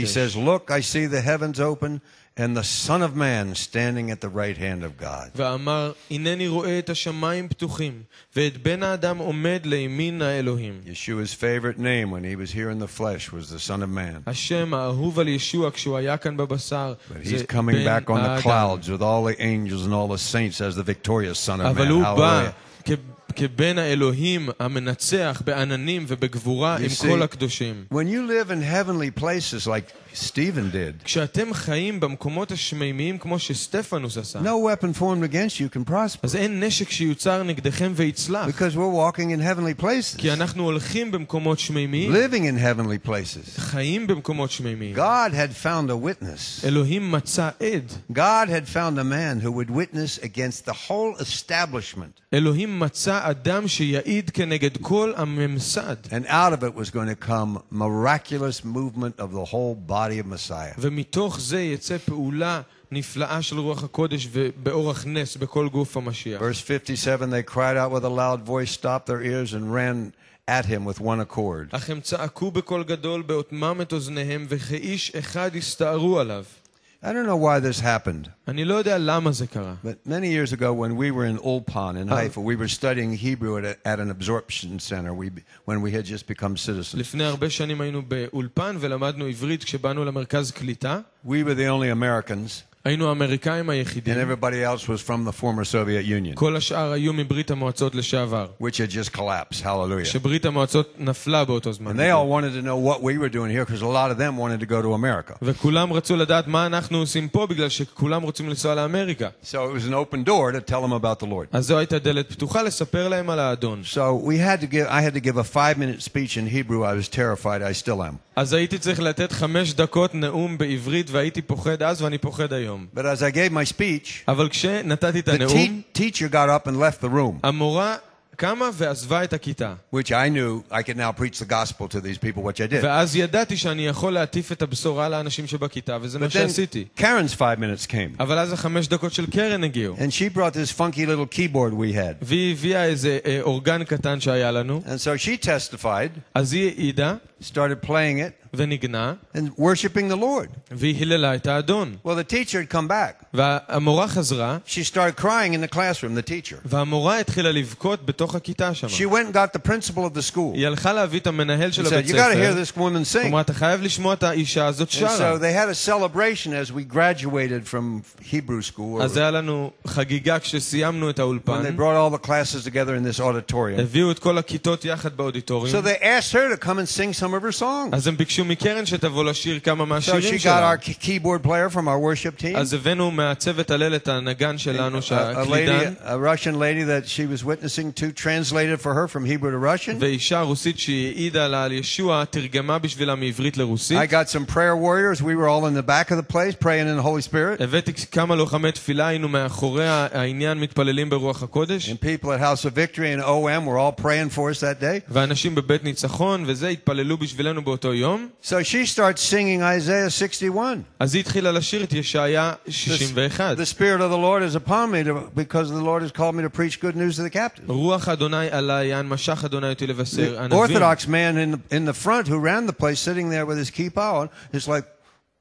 He says, Look, I see the heavens open and the Son of Man standing at the right hand of God. ואמר, הנני רואה את השמיים פתוחים, ואת בן האדם עומד לימין האלוהים. Yeshua's favorite name when he was here in the flesh was the Son of Man. השם האהוב על ישוע כשהוא היה כאן בבשר, But זה he's coming בן back on the האדם. clouds with all the angels and all the saints as the victorious Son of אבל Man. הוא בא Hallelujah. כ- כבן האלוהים המנצח בעננים ובגבורה You עם see- כל הקדושים. When you live in heavenly places like Stephen did, כשאתם חיים במקומות השמימיים כמו שסטפנוס עשה, no weapon formed against you can prosper אז אין נשק שיוצר נגדכם ויצלח. because we're walking in heavenly places, כי אנחנו הולכים במקומות שמימיים, living in heavenly places. חיים במקומות שמימיים. God had found a witness. אלוהים מצא עד. God had found a man who would witness against the whole establishment. אלוהים מצא אדם שיעיד כנגד כל הממסד. And out of it was going to come miraculous movement of the whole body of Messiah. ומתוך זה יצא פעולה נפלאה של רוח הקודש ובאורח נס בכל גוף המשיח. Verse 57 they cried out with a loud voice, stopped their ears, and ran at him with one accord. אך הם צעקו בקול גדול באוטמם את אוזניהם, וכאיש אחד הסתערו עליו. I don't know why this happened, אני לא יודע למה זה קרה. but many years ago when we were in Ulpan in Haifa, we were studying Hebrew at, a, at an absorption center we, when we had just become citizens. לפני הרבה שנים היינו באולפן ולמדנו עברית כשבאנו למרכז קליטה. We were the only Americans, היינו האמריקאים and היחידים, everybody else was from the former Soviet Union, כל השאר היו מברית המועצות לשעבר. which had just collapsed. Hallelujah. שברית המועצות נפלה באותו זמן. And they all wanted to know what we were doing here because a lot of them wanted to go to America. וכולם רצו לדעת מה אנחנו עושים פה, בגלל שכולם רוצים לנסוע לאמריקה. So it was an open door to tell them about the Lord. אז זו הייתה דלת פתוחה לספר להם על האדון. So we had to give, I had to give a five minute speech in Hebrew. I was terrified. I still am. אז הייתי צריך לתת חמש דקות נאום בעברית, והייתי פוחד אז ואני פוחד היום. But as I gave my speech, אבל כשנתתי את the הנאום, te- teacher got up and left the room, המורה קמה ועזבה את הכיתה. which I knew I could now preach the gospel to these people, which I did. ואז ידעתי שאני יכול להטיף את הבשורה לאנשים שבכיתה, וזה מה But then שעשיתי. Karen's five minutes came, אבל אז החמש דקות של קרן הגיעו. and she brought this funky little keyboard we had. והיא הביאה איזה אה, אורגן קטן שהיה לנו, And so she testified, אז היא העידה started playing it, ונגנה, and worshiping the Lord. והיא היללה את האדון. Well, the teacher had come back. והמורה חזרה, She started crying in the classroom, the teacher. והמורה התחילה לבכות בתוך הכיתה שם. She went and got the principal of the school. היא הלכה להביא את המנהל She של said, הבית You got to hear ספר, this woman היא sing. אמרה, אתה חייב לשמוע את האישה הזאת And so שרה. they had a celebration as we graduated from Hebrew school, or אז היה לנו חגיגה כשסיימנו את when they האולפן, brought all the classes together in this auditorium. הביאו את כל הכיתות יחד So באודיטוריום, they asked her to come and sing some of her songs. אז הם ביקשו מקרן שתבוא לשיר כמה So מהשירים she got שלה. our key- keyboard player from our worship team, אז הבאנו מהצוות הלל את הנגן שלנו, a, a lady, שהקלידן, a Russian lady that she was witnessing to, translated for her from Hebrew to Russian. ואישה רוסית שהעידה לה על ישוע, תרגמה בשבילה מעברית לרוסית. I got some prayer warriors. We were all in the back of the place praying in the Holy Spirit. הבאתי כמה לוחמי תפילה, היינו מאחורי העניין מתפללים ברוח הקודש, And people at House of Victory and OM were all praying for us that day. ואנשים בבית ניצחון, וזה התפללו בשבילנו באותו יום. So she starts singing Isaiah 61. The spirit of the Lord is upon me to, because the Lord has called me to preach good news to the captives. Orthodox man in the, in the front who ran the place sitting there with his kippah on is like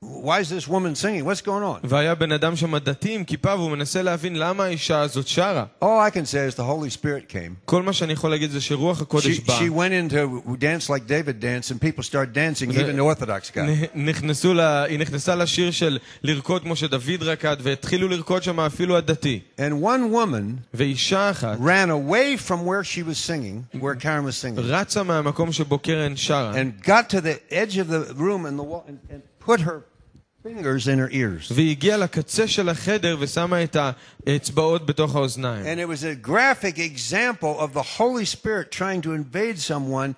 why is this woman singing? What's going on? והיה בן אדם שם דתי עם כיפה, והוא מנסה להבין למה האישה הזאת שרה. All I can say is the Holy Spirit came. כל מה שאני יכול להגיד זה שרוח She, הקודש בא. she went into dance like David danced, and people started dancing, even the Orthodox guy. נ- נכנסו ל... היא נכנסה לשיר של לרקוד כמו שדוד רקד, והתחילו לרקוד שם אפילו הדתי. And one woman ואישה אחת ran away from where she was singing, where Karen was singing, רצה מהמקום שבו קרן שרה, and got to the edge of the room and the wall and, and put her fingers in her ears. והיא הגיעה לקצה של החדר ושמה את האצבעות בתוך האוזניים. And it was a graphic example of the Holy Spirit trying to invade someone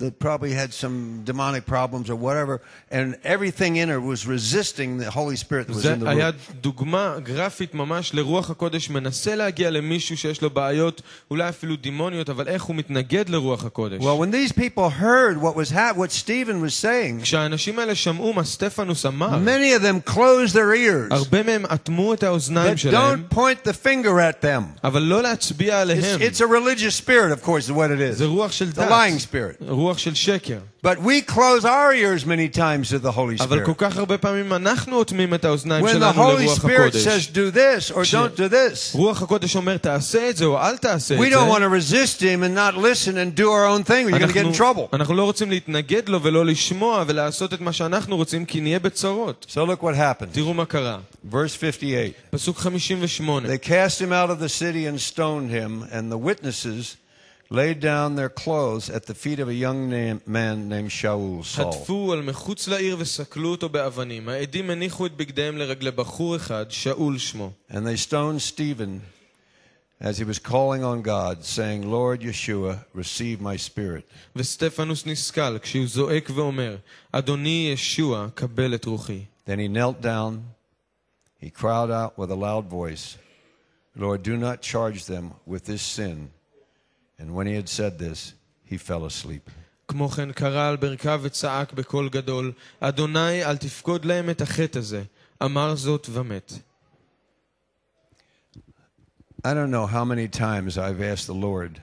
that probably had some demonic problems or whatever, and everything in her was resisting the Holy Spirit that was זה in the היה room. דוגמה גרפית ממש לרוח הקודש מנסה להגיע למישהו שיש לו בעיות, אולי אפילו דימוניות, אבל איך הוא מתנגד לרוח הקודש. Well, when these people heard what was hap- what Stephen was saying, כשהאנשים האלה שמעו מה סטפנוס אמר, many of them closed their ears. הרבה מהם אטמו את האוזניים But שלהם, don't point the finger at them. אבל לא להצביע It's, עליהם. it's a religious spirit, of course, is what it is. זה רוח של It's a lying דת, spirit. רוח של שקר. But we close our ears many times to the Holy אבל כל Spirit. כך הרבה פעמים אנחנו אוטמים את האוזניים When the שלנו Holy לרוח Spirit הקודש. says do this or Sh- don't do this, רוח הקודש אומר תעשה את זה או אל תעשה we את don't want זה. to resist Him and not listen and do our own thing. or You're going to get in אנחנו, trouble. אנחנו לא רוצים להתנגד לו ולא לשמוע ולעשות את מה שאנחנו רוצים כי נהיה בצרות. So look what happened. תראו מה קרה. Verse 58. פסוק 58. They cast him out of the city and stoned him, and the witnesses laid down their clothes at the feet of a young name, man named Shaul, Saul. הטפו על מחוץ לעיר וסקלו אותו באבנים. העדים הניחו את בגדיהם לרגלי בחור אחד, שאול שמו. And they stoned Stephen as he was calling on God, saying, Lord Yeshua, receive my spirit. וסטפנוס נסכל כשהוא זועק ואומר, אדוני ישוע, קבל את רוחי. Then he knelt down. He cried out with a loud voice, Lord, do not charge them with this sin. And when he had said this, he fell asleep. כמו כן קרא על ברכיו וצעק בקול גדול, אדוני, אל תפקוד להם את החטא הזה. אמר זאת ומת. I don't know how many times I've asked the Lord,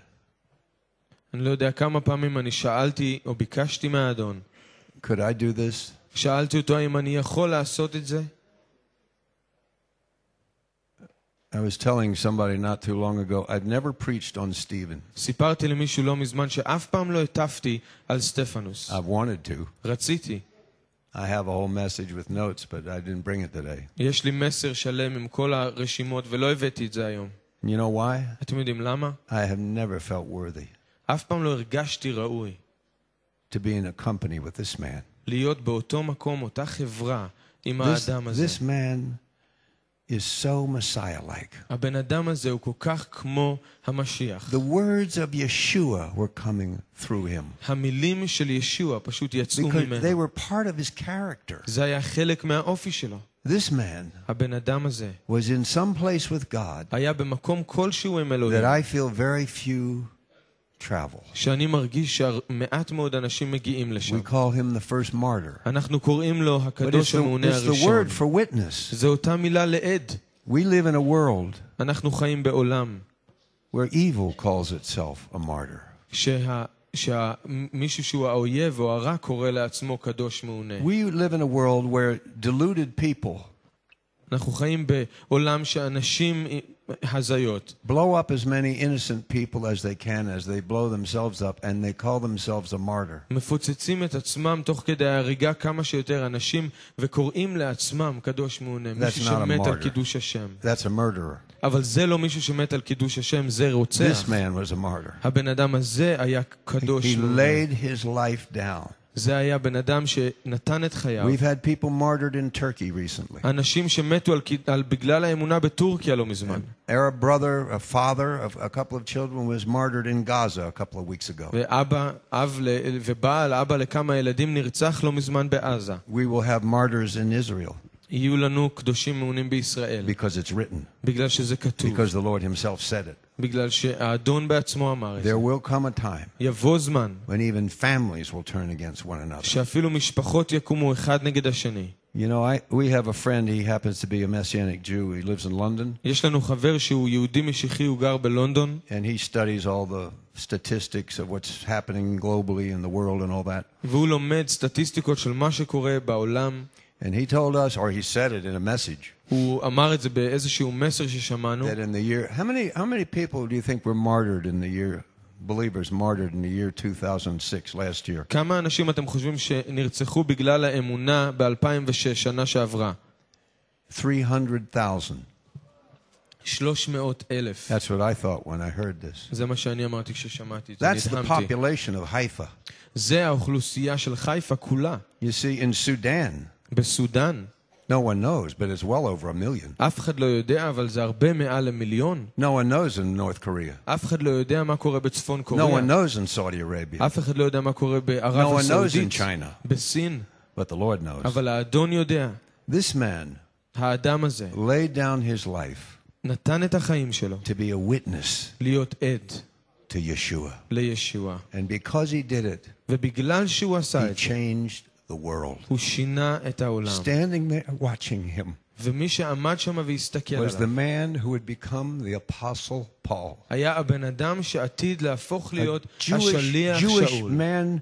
אני לא יודע כמה פעמים אני שאלתי או ביקשתי מהאדון. could I do this? שאלתי אותו אם אני יכול לעשות את זה. I was telling somebody not too long ago, I've never preached on Stephen. סיפרתי למישהו לא מזמן שאף פעם לא הטפתי על סטפנוס. I've wanted to, רציתי, I have a whole message with notes, but I didn't bring it today. יש לי מסר שלם עם כל הרשימות ולא הבאתי את זה היום. You know why? אתם יודעים למה? I have never felt worthy אף פעם לא הרגשתי ראוי to be in a company with this man. להיות באותו מקום, אותה חברה, עם This, האדם הזה. this man is so Messiah like. The words of Yeshua were coming through him. Because they were part of his character. This man was in some place with God that I feel very few travel. שאני מרגיש שמעט מאוד אנשים מגיעים לשם. We call him the first martyr. אנחנו קוראים לו But it's הקדוש the, המעונה it's the הראשון. word for witness. זו אותה מילה לעד. We live in a world אנחנו חיים בעולם where evil calls itself a martyr. שה... שמישהו שהוא האויב או הרע קורא לעצמו קדוש מעונה. We live in a world where deluded people אנחנו חיים בעולם שאנשים הזיות. blow up as many innocent people as they can as they blow themselves up and they call themselves a martyr. מפוצצים את עצמם תוך כדי ההריגה כמה שיותר אנשים וקוראים לעצמם קדוש מעונה, מישהו not a שמת על martyr. קידוש השם. That's a murderer. אבל זה לא מישהו שמת על קידוש השם, זה This רוצח. man was a martyr. הבן אדם הזה היה קדוש He מעונה. laid his life down. זה היה בן אדם שנתן את חייו. We've had people martyred in Turkey recently. אנשים שמתו על, קיד- על, בגלל האמונה בטורקיה לא מזמן. Arab brother, a father of a couple of children, was martyred in Gaza a couple of weeks ago. ואבא, אב ל- ובעל, אבא לכמה ילדים נרצח לא מזמן בעזה. We will have martyrs in Israel יהיו לנו קדושים מעונים בישראל, because it's written, בגלל שזה כתוב, because the Lord Himself said it. בגלל שהאדון בעצמו אמר את זה. There will come a time יבוא זמן when even families will turn against one another. שאפילו משפחות יקומו אחד נגד השני. You know, I, we have a friend, he happens to be a Messianic Jew. He lives in London, יש לנו חבר שהוא יהודי משיחי, הוא גר בלונדון, and he studies all the statistics of what's happening globally in the world and all that. והוא לומד סטטיסטיקות של מה שקורה בעולם. And he told us, or he said it in a message, הוא אמר את זה באיזשהו מסר ששמענו. that in the year, how many, how many people do you think were martyred in the year, believers martyred in the year 2006, last year? כמה אנשים אתם חושבים שנרצחו בגלל האמונה ב-2006, שנה שעברה? 300,000. 300 אלף. That's what I thought when I heard this. זה מה שאני אמרתי כששמעתי את זה, That's the נדהמתי. population of Haifa. זה האוכלוסייה של חיפה כולה. You see, in Sudan, בסודאן, no one knows, but it's well over a million. אף אחד לא יודע, אבל זה הרבה מעל למיליון. No one knows in North Korea. אף אחד לא יודע מה קורה בצפון No קוריאה. one knows in Saudi Arabia. אף אחד לא יודע מה קורה No בערב one knows in הסעודית, China, בסין, but the Lord knows. אבל האדון יודע. This man האדם הזה laid down his life נתן את החיים שלו to be a witness להיות עד to Yeshua. לישוע. And because he did it, ובגלל שהוא עשה he את זה, changed the world. הוא שינה את העולם. Standing there watching him ומי שעמד שם והסתכל was the עליו, man who had become the Apostle Paul. היה הבן אדם שעתיד להפוך A להיות Jewish, השליח Jewish שאול. man, uh,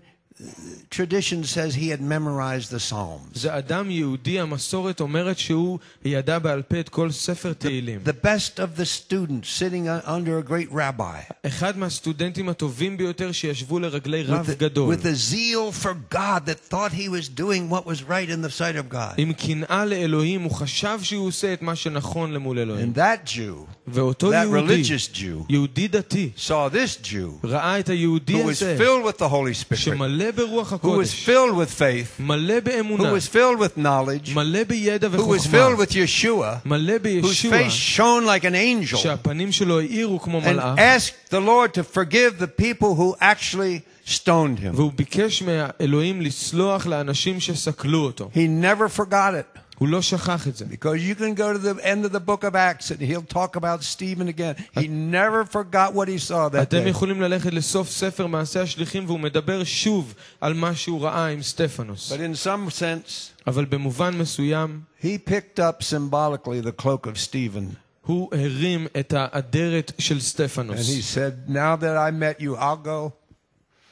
tradition says he had memorized the Psalms. זה אדם יהודי, המסורת אומרת שהוא ידע בעל פה את כל ספר תהילים. The best of the students sitting uh, under a great rabbi. אחד מהסטודנטים הטובים ביותר שישבו לרגלי רב With, the, גדול. with a zeal for God that thought he was doing what was right in the sight of God. עם קנאה לאלוהים, הוא חשב שהוא עושה את מה שנכון למול אלוהים. And that Jew, ואותו that יהודי, religious Jew, יהודי דתי, saw this Jew ראה את היהודי who was הזה, filled with the Holy Spirit, שמלא ברוח who was הקודש, filled with faith, מלא באמונה, who was filled with knowledge, מלא בידע who was filled וחוכמה, with Yeshua, מלא whose בישוע, face shone like an angel, שהפנים שלו האירו כמו and מלאך, asked the Lord to forgive the people who actually stoned him. והוא ביקש מהאלוהים לסלוח לאנשים שסקלו אותו. He never forgot it. הוא לא שכח את זה. Because you can go to the end of the book of Acts and he'll talk about Stephen again. He never forgot what he saw that אתם day. יכולים ללכת לסוף ספר מעשי השליחים והוא מדבר שוב על מה שהוא ראה עם סטפנוס. But in some sense, אבל במובן מסוים he picked up symbolically the cloak of Stephen. הוא הרים את האדרת של And he סטפנוס. said, Now that I met you, I'll go.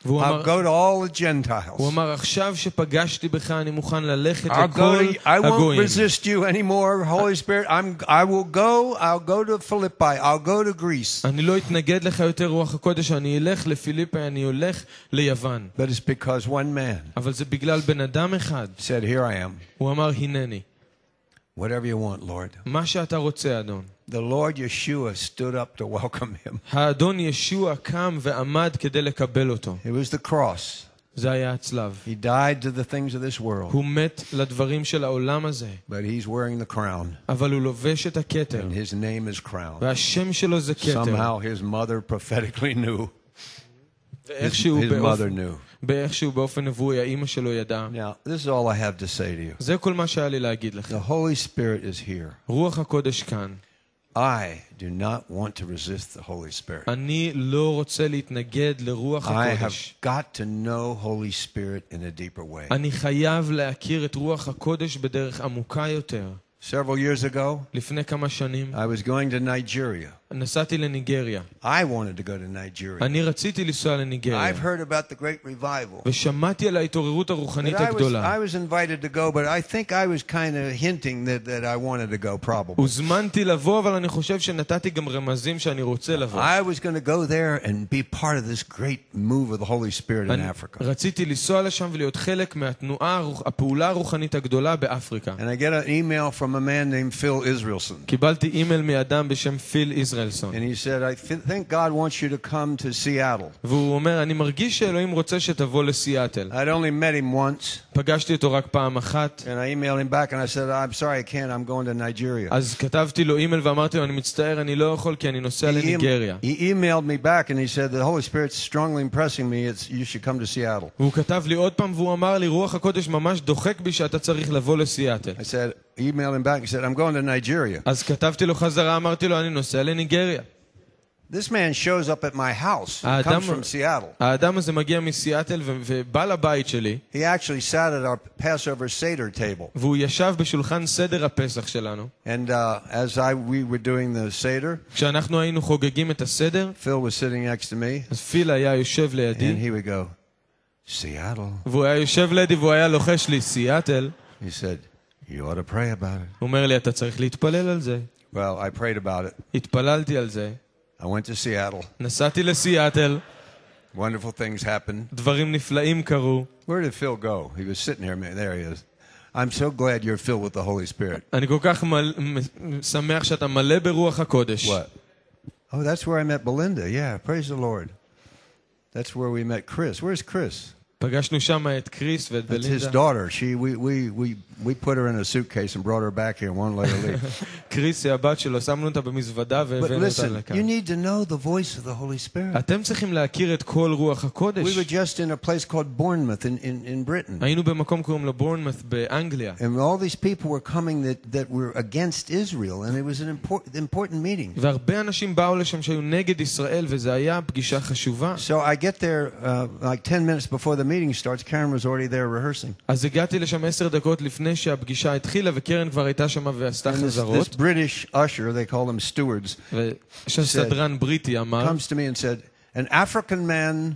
והוא I'll אמר, go to all the Gentiles. הוא אמר, עכשיו שפגשתי בך, אני מוכן ללכת I'll go לכל to, I won't הגויים. resist you anymore, Holy Spirit. I'm, I will go. I'll go to Philippi. I'll go to Greece. אני לא אתנגד לך יותר, רוח הקודש, אני אלך לפיליפי, אני הולך ליוון. But it's because one man אבל זה בגלל בן אדם אחד. said, Here I am. הוא אמר, הנני. Whatever you want, Lord. מה שאתה רוצה, אדון. The Lord Yeshua stood up to welcome him. האדון ישוע קם ועמד כדי לקבל אותו. It was the cross. זה היה הצלב. He died to the things of this world, הוא מת לדברים של העולם הזה, but he's wearing the crown, אבל הוא לובש את הכתר, and his name is crown. והשם שלו זה כתר. Somehow his mother prophetically knew. His, ואיכשהו his mother באופן- knew. באיכשהו באופן נבואי, האימא שלו ידעה. Now, this is all I have to say to you. זה כל מה שהיה לי להגיד לך. The Holy Spirit is here. רוח הקודש כאן. I do not want to resist the Holy Spirit. אני לא רוצה להתנגד לרוח I have הקודש. got to know Holy Spirit in a deeper way. אני חייב להכיר את רוח הקודש בדרך עמוקה יותר. Several years ago, לפני כמה שנים I was going to Nigeria. נסעתי לניגריה. I wanted to go to Nigeria. אני רציתי לנסוע לניגריה, I've heard about the great revival. ושמעתי על ההתעוררות But הרוחנית I was, הגדולה. I was invited to go, but I think I was kind of hinting that, that I wanted to go, probably. הוזמנתי לבוא, אבל אני חושב שנתתי גם רמזים שאני רוצה לבוא. I was going to go there and be part of this great move of the Holy Spirit in אני Africa. רציתי לנסוע לשם ולהיות חלק מהתנועה, הרוח- הפעולה הרוחנית הגדולה באפריקה. And I get an email from a man named Phil Israelson. קיבלתי אימייל מאדם בשם פיל יזרעאלסון, And he said, I th- think God wants you to come to Seattle. והוא אומר, אני מרגיש שאלוהים רוצה שתבוא לסיאטל. I'd only met him once, פגשתי אותו רק פעם אחת, and I emailed him back and I said, I'm sorry, I can't. I'm going to Nigeria. אז כתבתי לו אימייל ואמרתי לו, אני מצטער, אני לא יכול כי אני נוסע He, em- לניגריה. he emailed me back and he said, The Holy Spirit's strongly impressing me. It's, you should come to Seattle. והוא כתב לי עוד פעם והוא אמר לי, רוח הקודש ממש דוחק בי שאתה צריך לבוא לסיאטל. I said, emailed him back. He said, I'm going to Nigeria. אז כתבתי לו חזרה, אמרתי לו, אני נוסע לניגריה. This man shows up at my house. He האדם- comes from Seattle. האדם הזה מגיע מסיאטל ו- ובא לבית שלי, He actually sat at our Passover Seder table. והוא ישב בשולחן סדר הפסח שלנו. And uh, as I we were doing the Seder, כשאנחנו היינו חוגגים את הסדר, Phil was sitting next to me, אז פיל היה יושב and לידי, he would go, Seattle. והוא היה יושב לידי והוא היה לוחש לי, סיאטל. He said, You ought to pray about it. הוא אומר לי, אתה צריך להתפלל על זה. Well, I prayed about it. התפללתי על זה, I went to Seattle. נסעתי לסיאטל, Wonderful things happened. דברים נפלאים קרו. Where did Phil go? He was sitting here. Man, There he is. I'm so glad you're filled with the Holy Spirit. אני כל כך מל... מ- שמח שאתה מלא ברוח הקודש. What? Oh, that's where I met Belinda. Yeah, praise the Lord. That's where we met Chris. Where's Chris? פגשנו שם את קריס ואת That's his בלינדה. daughter. She we, we, we, we put her in a suitcase and brought her back here and won't let her leave. *laughs* קריס היא הבת שלו, שמנו אותה במזוודה but והבאנו אותה listen, לכאן. you need to know the voice of the Holy Spirit. אתם צריכים להכיר את כל רוח We הקודש. were just in a place called Bournemouth in, in, in Britain. היינו במקום קוראים לו בורנמות' באנגליה. And all these people were coming that, that were against Israel, and it was an important, important meeting. והרבה אנשים באו לשם שהיו נגד ישראל, וזו הייתה פגישה חשובה. So I get there uh, like 10 minutes before the meeting starts. Karen was already there rehearsing. אז הגעתי לשם עשר דקות לפני שהפגישה התחילה, וקרן כבר הייתה שם ועשתה And this, this חזרות. British usher, they call them stewards, ושסדרן בריטי אמר, comes to me and said, An African man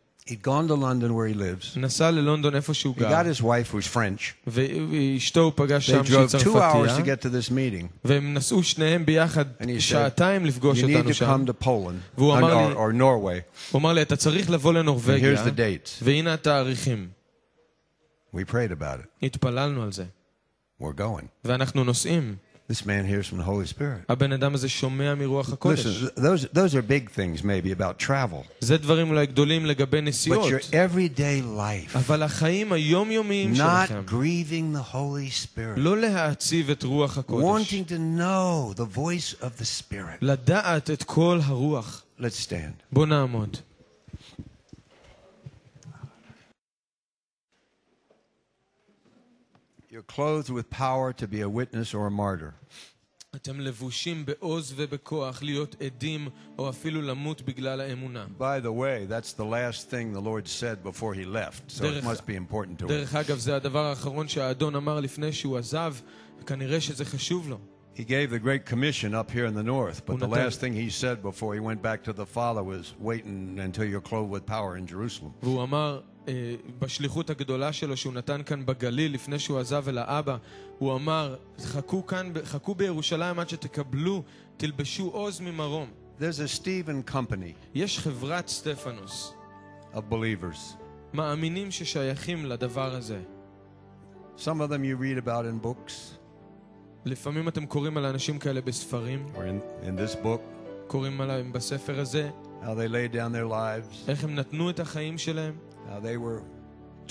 He'd gone to London where he lives. נסע ללונדון איפה שהוא He גר, got his wife, who's French. ואשתו הוא פגש They שם שהיא drove two hours to צרפתייה, get to this meeting. והם נסעו שניהם ביחד And he said, שעתיים לפגוש You need אותנו to שם. come to Poland והוא or, אמר or, לי- or Norway. הוא אמר לי, אתה צריך לבוא And לנורבגיה, here's the dates. והנה התאריכים. We prayed about it. התפללנו על זה, We're going. ואנחנו נוסעים. This man hears from the Holy Spirit. הבן אדם הזה שומע מרוח הקודש. Listen, th- those, those are big things maybe about travel. זה דברים אולי גדולים לגבי But נסיעות, your everyday life, אבל החיים היומיומיים שלכם, not grieving the Holy Spirit, לא להעציב את רוח הקודש, wanting to know the voice of the Spirit. לדעת את כל הרוח. Let's stand. בוא נעמוד. clothed with power to be a witness or a martyr. אתם לבושים בעוז ובכוח להיות עדים או אפילו למות בגלל האמונה. By the way, that's the last thing the Lord said before he left, so it Derech- must be important to him. דרך אגב, זה הדבר האחרון שהאדון אמר לפני שהוא עזב, וכנראה שזה חשוב לו. He gave the Great Commission up here in the north, but the Unatan- last thing he said before he went back to the Father was, waiting until you're clothed with power in Jerusalem. והוא אמר, אה, בשליחות הגדולה שלו שהוא נתן כאן בגליל, לפני שהוא עזב אל האבא, הוא אמר, חכו כאן, ב- חכו בירושלים עד שתקבלו, תלבשו עוז ממרום. There's a Stephen company יש חברת סטפנוס, of believers. מאמינים ששייכים לדבר הזה. Some of them you read about in books, לפעמים אתם קוראים על אנשים כאלה בספרים, or in, in this book, קוראים עליהם בספר הזה, how they laid down their lives, איך הם נתנו את החיים שלהם, how they were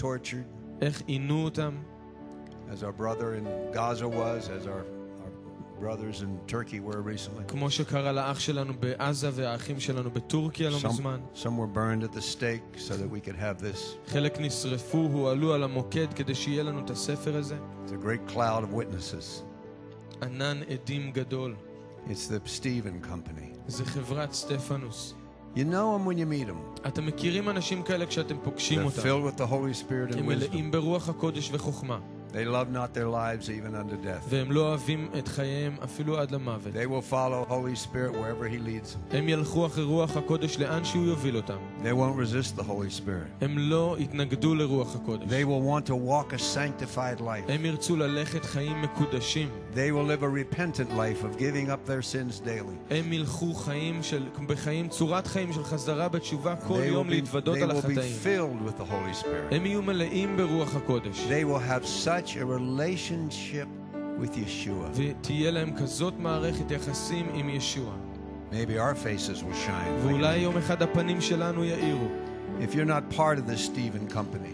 tortured, איך עינו אותם, as our brother in Gaza was, as our, our brothers in Turkey were recently. כמו שקרה לאח שלנו בעזה והאחים שלנו בטורקיה לא מזמן. Some, some were burned at the stake so that we could have this. חלק נשרפו, הועלו על המוקד כדי שיהיה לנו את הספר הזה. It's a great cloud of witnesses. ענן עדים גדול. It's the Stephen Company. זה חברת סטפנוס. You know them when you meet them. אתם מכירים אנשים כאלה כשאתם פוגשים They're אותם. filled with the Holy Spirit and הם wisdom. מלאים ברוח הקודש וחוכמה, They love not their lives even unto death. והם לא אוהבים את חייהם אפילו עד למוות. They will follow Holy Spirit wherever He leads them. הם ילכו אחרי רוח הקודש לאן שהוא יוביל אותם. They won't resist the Holy Spirit. הם לא יתנגדו לרוח הקודש. They will want to walk a sanctified life. הם ירצו ללכת חיים מקודשים. They will live a repentant life of giving up their sins daily. הם ילכו חיים של, בחיים, צורת חיים של חזרה בתשובה כל They will יום be, להתוודות they על will be החטאים. filled with the Holy Spirit. הם יהיו מלאים ברוח הקודש. They will have such a relationship with Yeshua. ותהיה להם כזאת מערכת יחסים עם ישוע. Maybe our faces will shine. ואולי יום אחד הפנים שלנו יאירו. If you're not part of the Stephen Company,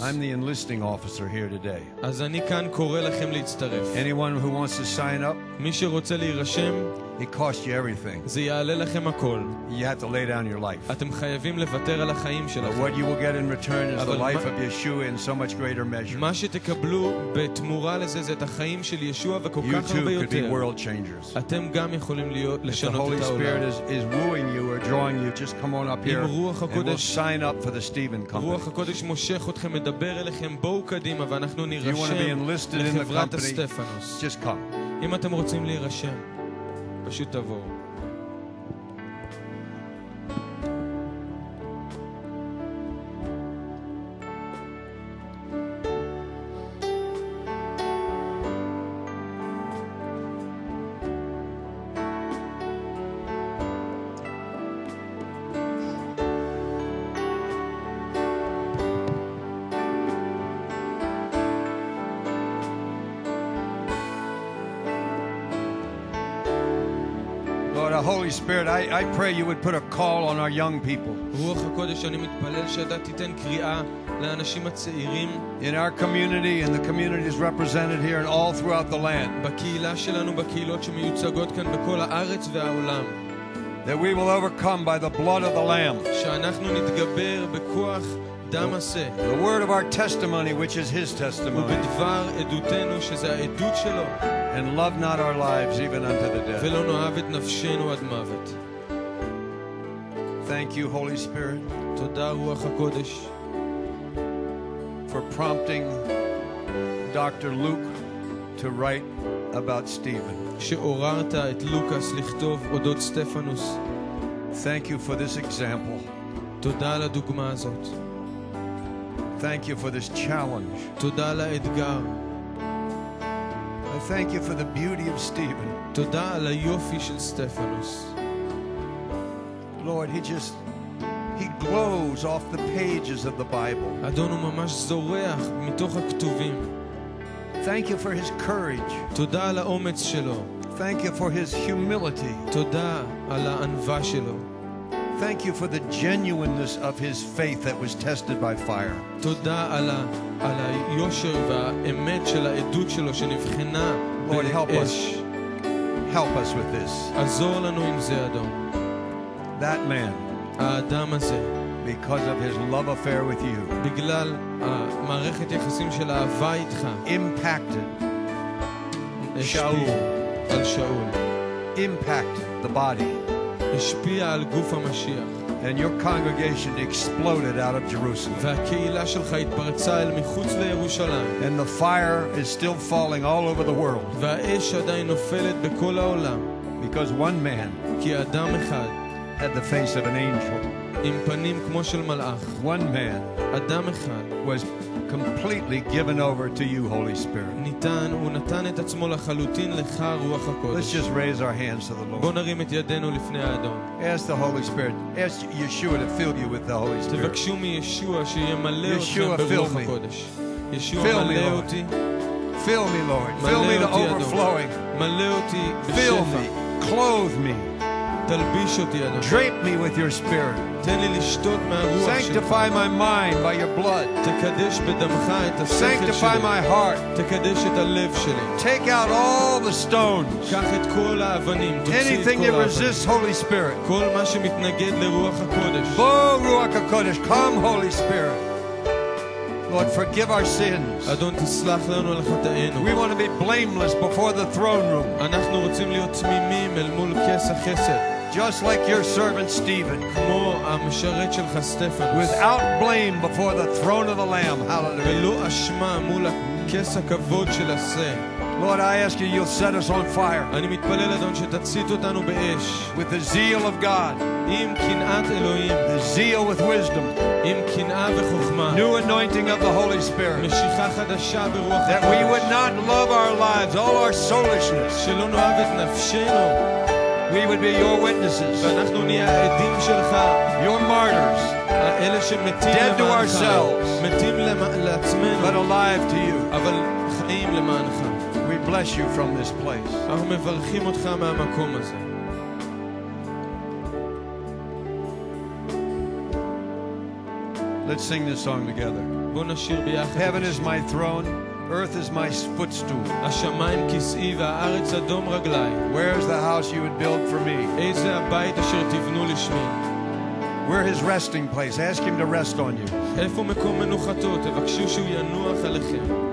I'm the enlisting officer here today. Anyone who wants to sign up, it costs you everything. You have to lay down your life. But what you will get in return is the life of Yeshua in so much greater measure. You too could be world changers. If the Holy Spirit is, is wooing you or drawing you, just come on up here אם רוח and we'll הקודש- sign up for the Stephen Company. רוח הקודש מושך אתכם, מדבר אליכם, בואו קדימה ואנחנו you wanna be נירשם enlisted in the לחברת company, הסטפנוס. Just come. אם אתם רוצים להירשם, פשוט תבואו. Lord, I, I pray you would put a call on our young people. In our community and the communities represented here and all throughout the land. That we will overcome by the blood of the Lamb. The word of our testimony, which is his testimony ובדבר עדותנו, שזה העדות שלו, and love not our lives even unto the death. ולא נאהב את נפשנו עד מוות. Thank you, Holy Spirit, תודה רוח הקודש, for prompting Dr. Luke to write about Stephen. שעוררת את לוקאס לכתוב אודות סטפנוס. Thank you for this example. תודה על הדוגמה הזאת. Thank you for this challenge. תודה על האתגר. I thank you for the beauty of Stephen. תודה על היופי של סטפנוס. Lord, he just he glows off the pages of the Bible. אדון הוא ממש זורח מתוך הכתובים. Thank you for his courage. תודה על האומץ שלו. Thank you for his humility. תודה על הענווה שלו. Thank you for the genuineness of his faith that was tested by fire. Lord, help us. Help us with this. That man, because of his love affair with you, impacted. Shaul, impacted the body. השפיע על גוף המשיח, and your congregation exploded out of Jerusalem. והקהילה שלך התפרצה אל מחוץ לירושלים, And the fire is still falling all over the world והאש עדיין נופלת בכל העולם, because one man כי אדם אחד, had the face of an angel. One man was completely given over to you, Holy Spirit. Let's just raise our hands to the Lord. Ask the Holy Spirit, ask Yeshua to fill you with the Holy Spirit. Yeshua, fill me. Fill me, Lord. Fill me, Lord. Fill me to overflowing. Fill me. Clothe me. Drape me with your spirit. Sanctify my mind by your blood. Sanctify my heart. Take out all the stones. Anything that resists Holy Spirit. Oh, Ruach HaKodesh, come Holy Spirit. Lord, forgive our sins. We want to be blameless before the throne room. אנחנו רוצים להיות תמימים אל מול כס החסד, just like your servant Stephen, כמו המשרת שלך סטפנוס. without blame before the throne of the Lamb. Hallelujah. ולא אשמה מול כס הכבוד של השה. Lord, I ask you, you'll set us on fire אני מתפלל, אדון, שתצית אותנו באש, with the zeal of God, עם קנאת אלוהים, the zeal with wisdom, עם קנאה וחוכמה, new anointing of the Holy Spirit, משיכה חדשה ברוח that we would הקודש, not love our lives, all our soulishness. שלא נאהב את נפשנו, We would be your witnesses, ואנחנו נהיה העדים שלך, your martyrs, האלה שמתים Dead to למענך, ourselves. מתים למ- לעצמנו, but alive to you. אבל חיים למענך. We bless you from this place. אנחנו מברכים אותך מהמקום הזה. Let's sing this song together. בואו נשיר ביחד. Heaven is my throne, earth is my footstool. השמיים כסאי והארץ אדום רגלי. Where is the house you would build for me? איזה הבית אשר תבנו לשמי. We're his resting place. Ask him to rest on you. איפה מקום מנוחתו? תבקשו שהוא ינוח עליכם.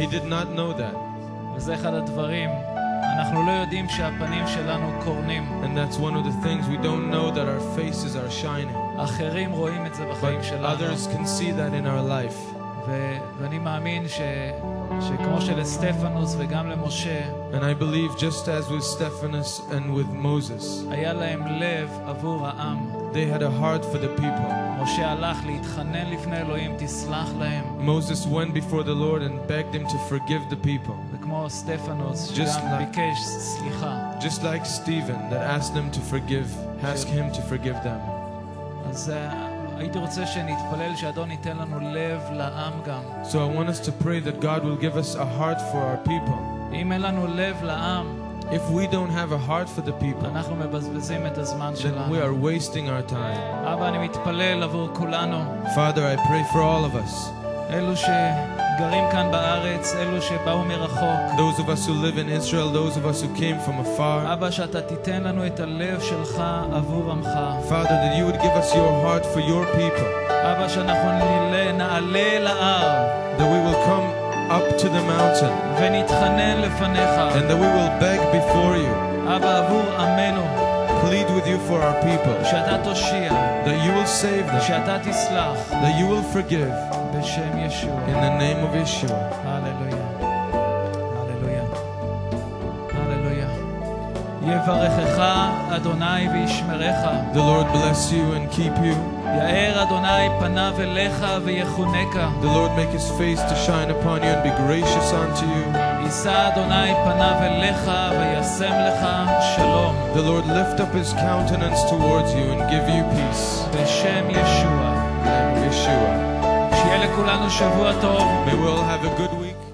He did not know that. וזה אחד הדברים. אנחנו לא יודעים שהפנים שלנו קורנים. And that's one of the things we don't know that our faces are shining. אחרים רואים את זה בחיים But שלנו. others can see that in our life. ו- ואני מאמין ש- שכמו שלסטפנוס וגם למשה, And I believe just as with Stephanus and with Moses, היה להם לב עבור העם. they had a heart for the people. משה הלך להתחנן לפני אלוהים, תסלח להם. Moses went before the Lord and begged him to forgive the people. וכמו סטפנוס, Just שגם like- ביקש סליחה. Just like Stephen that asked them to forgive, ask him to forgive them. אז uh, הייתי רוצה שנתפלל שאדון ייתן לנו לב לעם גם. So I want us to pray that God will give us a heart for our people. אם אין לנו לב לעם, If we don't have a heart for the people, אנחנו מבזבזים את הזמן then we שלנו. are wasting our time. אבא, אני מתפלל עבור כולנו, Father, I pray for all of us, אלו שגרים כאן בארץ, אלו שבאו מרחוק. those of us who live in Israel, those of us who came from afar. אבא, שאתה תיתן לנו את הלב שלך עבור עמך. Father, that you would give us your heart for your people, אבא, שאנחנו נעלה, נעלה להר that we will come up to the mountain. And that we will beg before you. Plead with you for our people. That you will save them. That you will forgive. In the name of Yeshua. יברכך אדוני וישמרך. The Lord bless you and keep you. יאר אדוני פניו אליך ויחונקה. The Lord make his face to shine upon you and be gracious unto you. יישא אדוני פניו אליך וישם לך שלום. The Lord lift up his countenance towards you and give you peace. בשם ישוע. In the name of Yeshua. שיהיה לכולנו שבוע טוב. May we all